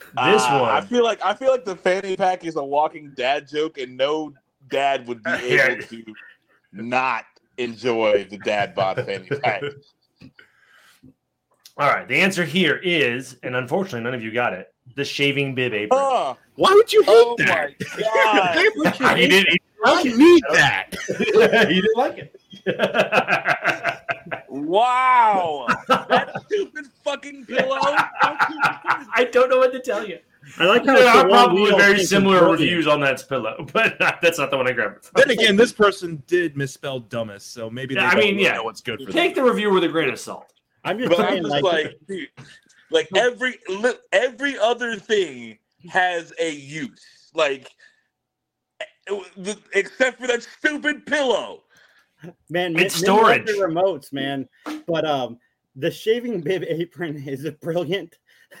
This Ah, one. I feel like I feel like the fanny pack is a walking dad joke, and no dad would be Yeah. able to not enjoy the dad bod fanny pack. All right. The answer here is, and unfortunately, none of you got it. The shaving bib apron. Oh, Why would you hate oh that? my god! he didn't. He I need that. didn't, he didn't like it. Wow, that stupid fucking pillow. I don't know what to tell you. I like how There it's the are probably very similar reviews on that pillow, but that's not the one I grabbed. Then again, this person did misspell dumbest, so maybe they Yeah, I don't mean, really yeah. know what's good for Take them. the review with a grain of salt. I'm just But I'm just like, like, dude, like every every other thing has a use, like the- except for that stupid pillow. man, It's men- men storage. the remotes, man. But um, the shaving bib apron is a brilliant,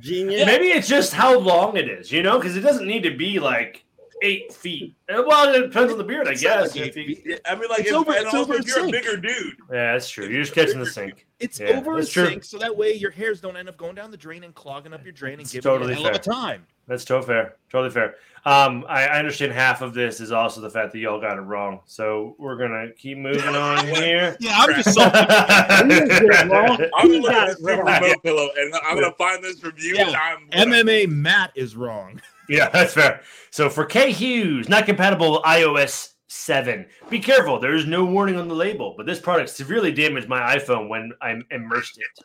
genius. Maybe it's just how long it is, you know, because it doesn't need to be like eight feet. Uh, Well, it depends on the beard, I It's not guess. like If eight you- feet. I mean, like, It's if, over- and it's over if you're a bigger dude. Yeah, that's true. You're just catching the sink. It's Yeah, over that's a true. sink, so that way your hairs don't end up going down the drain and clogging up your drain and It's giving totally you a hell of a time. That's totally fair. Totally fair. Um, I, I understand half of this is also the fact that y'all got it wrong. So we're gonna keep moving on here. Yeah, I'm just Crap. salty. You get it wrong. I'm gonna look got at this remote pillow, and I'm gonna find this review. Yeah. And I'm MMA Matt is wrong. Yeah, that's fair. So for K Hughes, not compatible with iOS 7. Be careful, there is no warning on the label, but this product severely damaged my iPhone when I immersed it.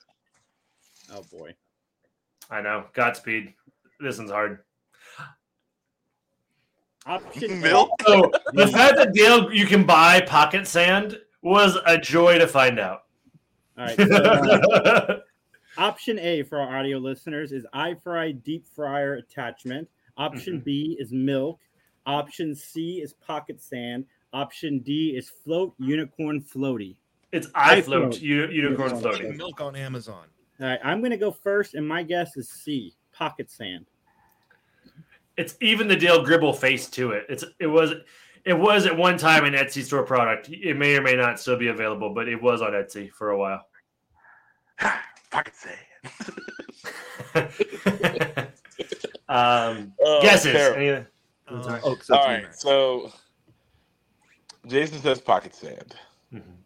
Oh boy. I know. Godspeed. This one's hard. Option Milk? So the fact that Dale you can buy pocket sand was a joy to find out. All right. So, uh, option A for our audio listeners is iFry deep fryer attachment. Option Mhm. B is milk. Option C is pocket sand. Option D is float unicorn floaty. it's I iFloat, float. uni- unicorn Unicorn floating. Milk on Amazon. All right, I'm gonna go first, and my guess is C, pocket sand. It's even the Dale Gribble face to it. It's it was it was at one time an Etsy store product. It may or may not still be available, but it was on Etsy for a while. Pocket sand. um, Oh, guesses. terrible. Any- Uh, sorry. oh, 'cause right, so Jason says pocket sand. Mhm.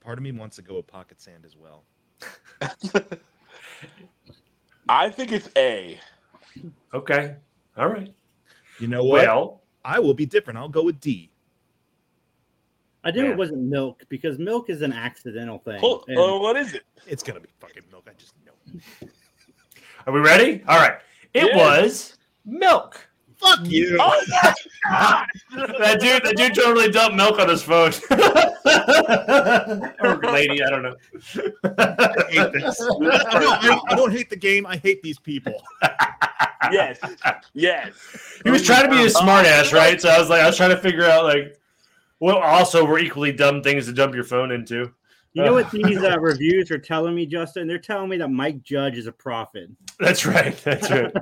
Part of me wants to go with pocket sand as well. I think it's A. Okay. All right. You know what? Well, I will be different. I'll go with D. I knew Yeah. it wasn't milk because milk is an accidental thing. Oh, and- uh, what is it? It's gonna be fucking milk. I just know. are we ready? All right. It Yeah. was milk. Fuck you. Oh my god! that dude, that dude totally dumped milk on his phone. or lady, I don't know. I hate this. no, I, I don't hate the game. I hate these people. yes, yes. He was trying to be a smartass, right? So I was like, I was trying to figure out like what also were equally dumb things to dump your phone into. You know what these uh, reviews are telling me, Justin? They're telling me that Mike Judge is a prophet. That's right. That's right.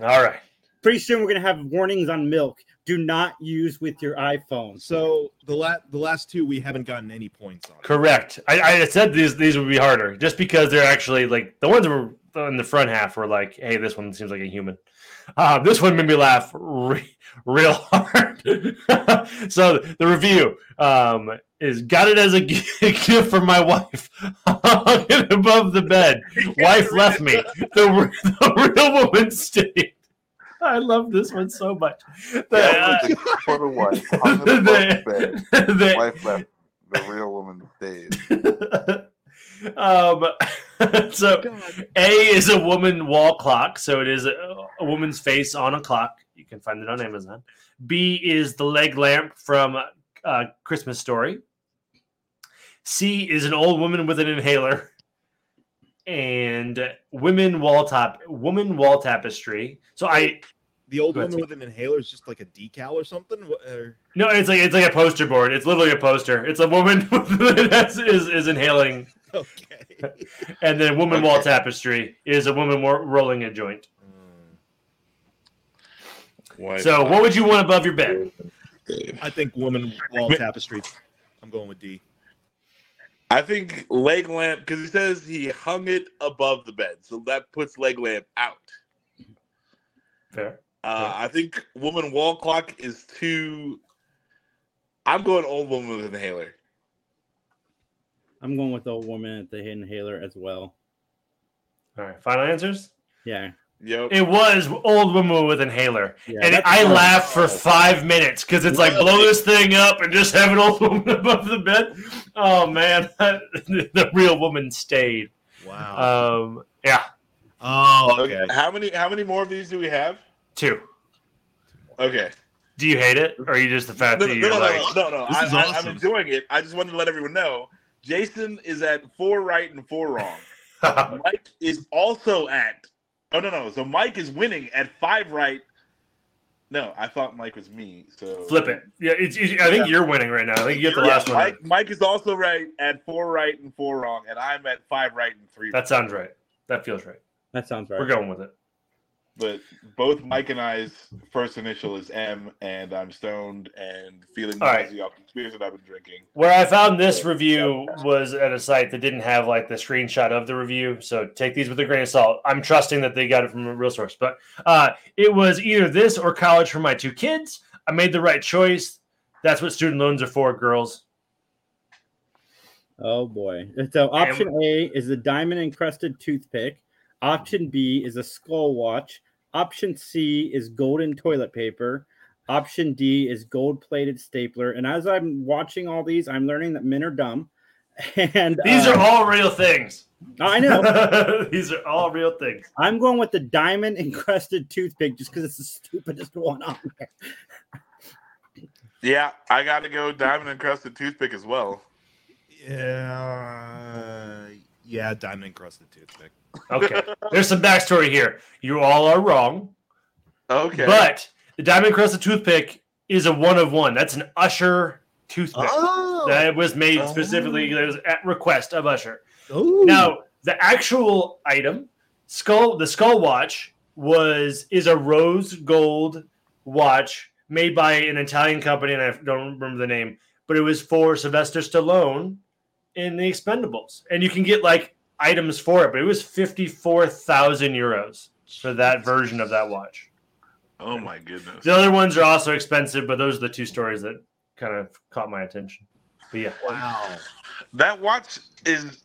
All right. Pretty soon we're gonna have warnings on milk. Do not use with your iPhone. So the last the last two we haven't gotten any points on. Correct. I, I said these these would be harder just because they're actually like the ones that were in the front half were like, hey, this one seems like a human. Uh, this one made me laugh re- real hard. so the review um, is got it as a gift from my wife. Hung it above the bed. Wife left me. The, the real woman stayed. I love this one so much. The, Yeah, a- for the wife. Hung it above the bed. the- Wife left. The real woman stayed. Um, so A is a woman wall clock, so it is a, a woman's face on a clock. You can find it on Amazon. B is the leg lamp from uh, Christmas Story. C is an old woman with an inhaler, and women wall top woman wall tapestry. So I The old woman with an inhaler is just like a decal or something. Or, no, it's like it's like a poster board. It's literally a poster. It's a woman that is is inhaling okay. And then woman wall tapestry is a woman rolling a joint. Wife So, what would you want above your bed? I think woman wall tapestry. I'm going with D. I think leg lamp because he says he hung it above the bed, so that puts leg lamp out. Fair. Uh, I think woman wall clock is too. I'm going old woman with inhaler. I'm going with the old woman at the inhaler as well. All right. Final answers. Yeah. Yep. It was old woman with inhaler, Yeah, and I fine. laughed for five minutes because it's like blow this thing up and just have an old woman above the bed. Oh man, the real woman stayed. Wow. Um, yeah, oh, okay. How many? How many more of these do we have? two. Okay. Do you hate it, or are you just the fact No, that no, you're no, like, no, no, no. This I, is I, awesome. I'm enjoying it. I just wanted to let everyone know. Jason is at four right and four wrong. Mike is also at. Oh no no! So Mike is winning at five right. No, I thought Mike was me. So flip it? Yeah, it's, it's- I think you're winning right now. I think you get the Yeah, last one. Mike, Mike is also right at four right and four wrong, and I'm at five right and three. That sounds right. That feels right. That sounds right. We're going with it. But both Mike and I's first initial is M, and I'm stoned and feeling All right. nauseous off the beers that I've been drinking. Where I found this review was at a site that didn't have like the screenshot of the review. So take these with a grain of salt. I'm trusting that they got it from a real source. But uh, it was either this or college for my two kids. I made the right choice. That's what student loans are for, girls. Oh boy. So option A is a diamond encrusted toothpick. Option B is a skull watch. Option C is golden toilet paper. Option D is gold plated stapler. And as I'm watching all these, I'm learning that men are dumb. And These uh, are all real things. I know. these are all real things. I'm going with the diamond encrusted toothpick just because it's the stupidest one on there. Yeah, I got to go diamond encrusted toothpick as well. Yeah. Yeah, diamond encrusted toothpick. Okay. There's some backstory here. You all are wrong. Okay, But the diamond crusted toothpick is a one of one. That's an Usher toothpick. Oh. That was made Oh. specifically that was at request of Usher. Ooh. Now, the actual item, skull, the skull watch was is a rose gold watch made by an Italian company, and I don't remember the name, but it was for Sylvester Stallone in the Expendables, and you can get like items for it, but it was fifty four thousand euros for that version of that watch. oh my goodness. The other ones are also expensive, but those are the two stories that kind of caught my attention. But yeah, Wow. That watch is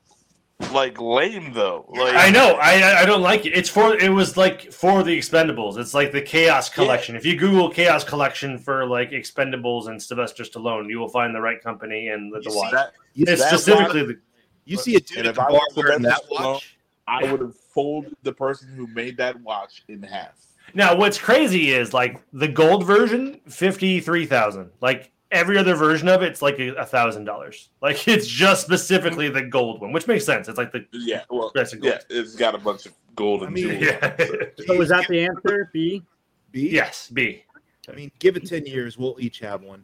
like lame though. Like I know. I I- I don't like it. It's for it was like for the Expendables. It's like the Chaos Collection. If you Google Chaos Collection for like Expendables and Sylvester Stallone, you will find the right company and the, the watch. see that, It's specifically the you see a dude And at if the I bar was wearing that Sylvester watch. I would have folded the person who made that watch in half. now. What's crazy is like the gold version, fifty three thousand. Like every other version of it's like a thousand dollars. Like it's just specifically the gold one, which makes sense. It's like the Yeah, well, best of gold. yeah, it's got a bunch of gold and I mean, jewels. Yeah. So was that the answer? B? B? yes, B. I mean, give it 10 years, we'll each have one.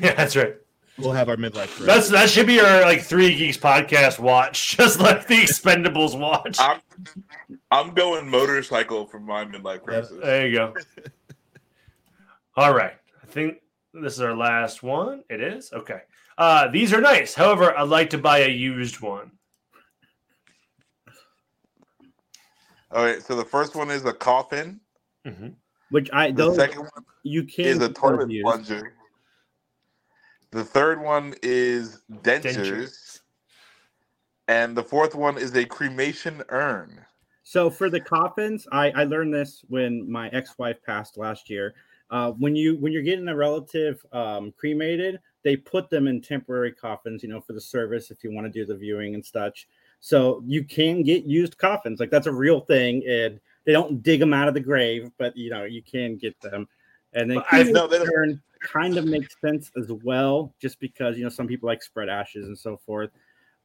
Yeah, that's right. We'll have our midlife crisis. That's that should be our like three geeks podcast watch, just like the Expendables watch. I'm, I'm going motorcycle for my midlife crisis. There you go. All right. I think this is our last one. It is? Okay. Uh, these are nice. However, I'd like to buy a used one. All right, so the first one is a coffin. hmm Which I The those second one you can is a toilet reviews. plunger. The third one is dentures. Dentures. And the fourth one is a cremation urn. So for the coffins, I, I learned this when my ex-wife passed last year. Uh, when you when you're getting a relative um, cremated, they put them in temporary coffins, you know, for the service if you want to do the viewing and such. So you can get used coffins, like that's a real thing, and they don't dig them out of the grave, but you know you can get them. And then I- know that don't- kind of makes sense as well, just because you know some people like spread ashes and so forth.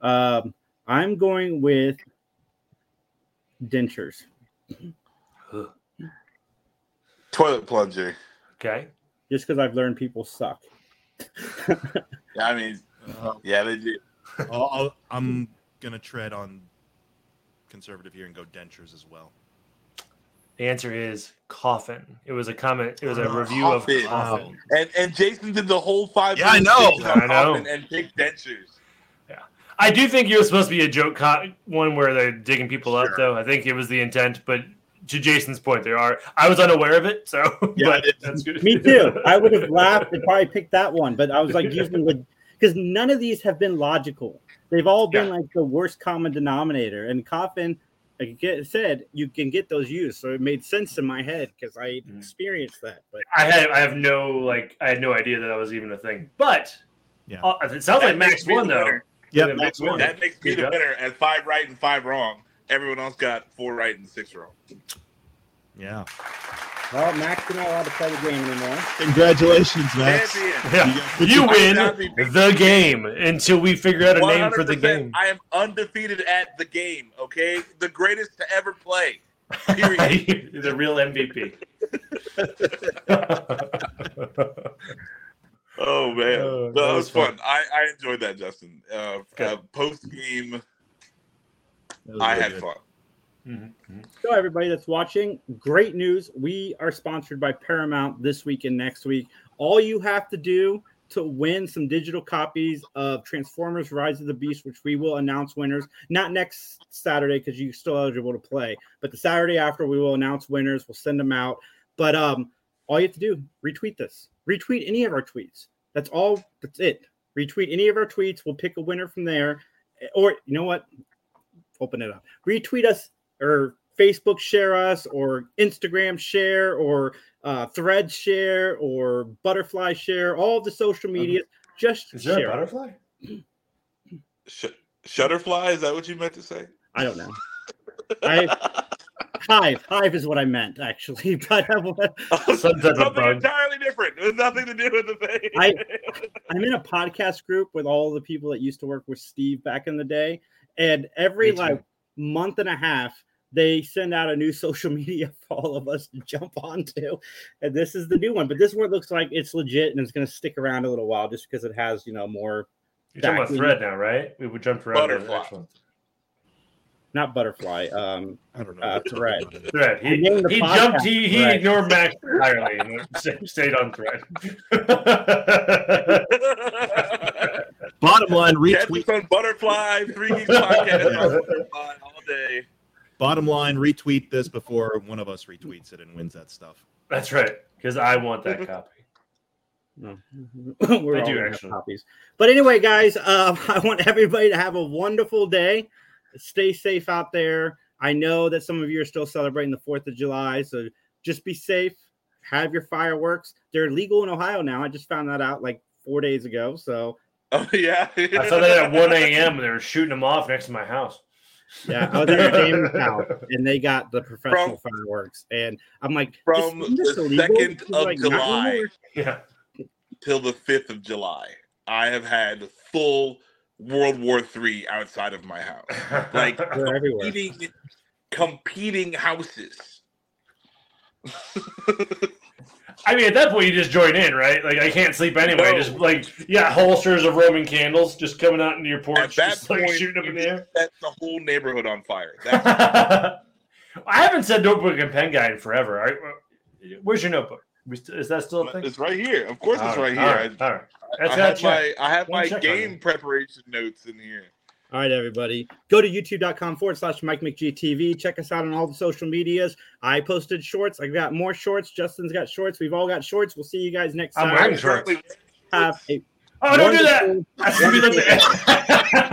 Um, I'm going with dentures. Toilet plunger. Okay. just because I've learned people suck. Yeah, I mean, Uh, yeah, they do. I'll, I'll, I'm going to tread on conservative here and go dentures as well. The answer is coffin. It was a comment. It was a Oh, review coffin. of coffin. And and Jason did the whole five. Yeah, I know. I know. And picked dentures. Yeah, I do think it was supposed to be a joke co- one where they're digging people up, though. I think it was the intent, but to Jason's point, there are. I was unaware of it, so Yeah, but it- that's good. Me too. I would have laughed and probably picked that one, but I was like using the because none of these have been logical. They've all been Yeah. like the worst common denominator. And coffin, like get said, you can get those used, so it made sense in my head because I Mhm. experienced that. But I had I have no like I had no idea that that was even a thing. But Yeah. uh, it sounds That like Max makes won though. winner. Yep, Yeah, Max won. That makes me the job. winner at five right and five wrong. Everyone else got four right and six wrong. Yeah. well, Max, you're not allowed to play the game anymore. Congratulations, Max. Champion. Yeah. You You win cannot be beat. the game until we figure out a name for the game. I am undefeated at the game. Okay, the greatest to ever play. Period. the real MVP. Oh man, Uh, that that was was fun. I, I enjoyed that, Justin. Uh, Good. uh, Post game, That was I really had good. fun. Mhm. So, everybody that's watching, great news. We are sponsored by Paramount this week and next week. All you have to do to win some digital copies of Transformers Rise of the Beast, which we will announce winners, not next Saturday because you're still eligible to play, but the Saturday after, we will announce winners. We'll send them out. But um, all you have to do, retweet this, retweet any of our tweets. That's all. That's it. Retweet any of our tweets. We'll pick a winner from there. Or, you know what? Open it up. Retweet us or Facebook share us or Instagram share or uh, Thread share or Butterfly share, all the social media. Just Is there share. a butterfly? Sh- Shutterfly, is that what you meant to say? I don't know. I Hive. Hive is what I meant actually, but Some Something entirely different. It has nothing to do with the thing. I- I'm in a podcast group with all the people that used to work with Steve back in the day, and every Me too. like month and a half they send out a new social media for all of us to jump onto, and this is the new one. But this one looks like it's legit and it's going to stick around a little while just because it has you know more You're talking about thread now, right? We would jump around. Butterfly. Excellent. not butterfly, um, I don't know. uh, thread. Thread. I He, he jumped. He, he Thread. ignored Max entirely and stayed on thread. Bottom line, retweet. on Butterfly, Three Geeks Podcast Butterfly all day. Bottom line, retweet this before one of us retweets it and wins that stuff. That's right, because I want that copy. No. We're I all do, actually. copies. But anyway, guys, um, I want everybody to have a wonderful day. Stay safe out there. I know that some of you are still celebrating the Fourth of July, so just be safe. Have your fireworks. They're legal in Ohio now. I just found that out like four days ago. So Oh yeah. I saw that at 1 a.m. they were shooting them off next to my house. yeah, I was at a game house and they got the professional fireworks, and I'm like, From this the illegal?" 2nd She's of like, July. Yeah. till the 5th of July. I have had full World War Three outside of my house. Like They're everywhere. competing, competing houses. I mean, at that point, you just join in, right? Like, I can't sleep anyway. No. Just like, yeah, holsters of Roman candles just coming out into your porch, that just like shooting up in the air. set the whole neighborhood on fire. I haven't said notebook and pen guy in forever. I, uh, where's your notebook? Is that still a thing? it's right here. Of course, it's right here. All right. All right. I, That's I have my. I have Wanna my game preparation notes in here. All right, everybody. Go to youtube.com forward slash Mike McGTV. Check us out on all the social medias. I posted shorts. I got more shorts. Justin's got shorts. We've all got shorts. We'll see you guys next time. I'm time. wearing shorts. Have a Oh, don't do that.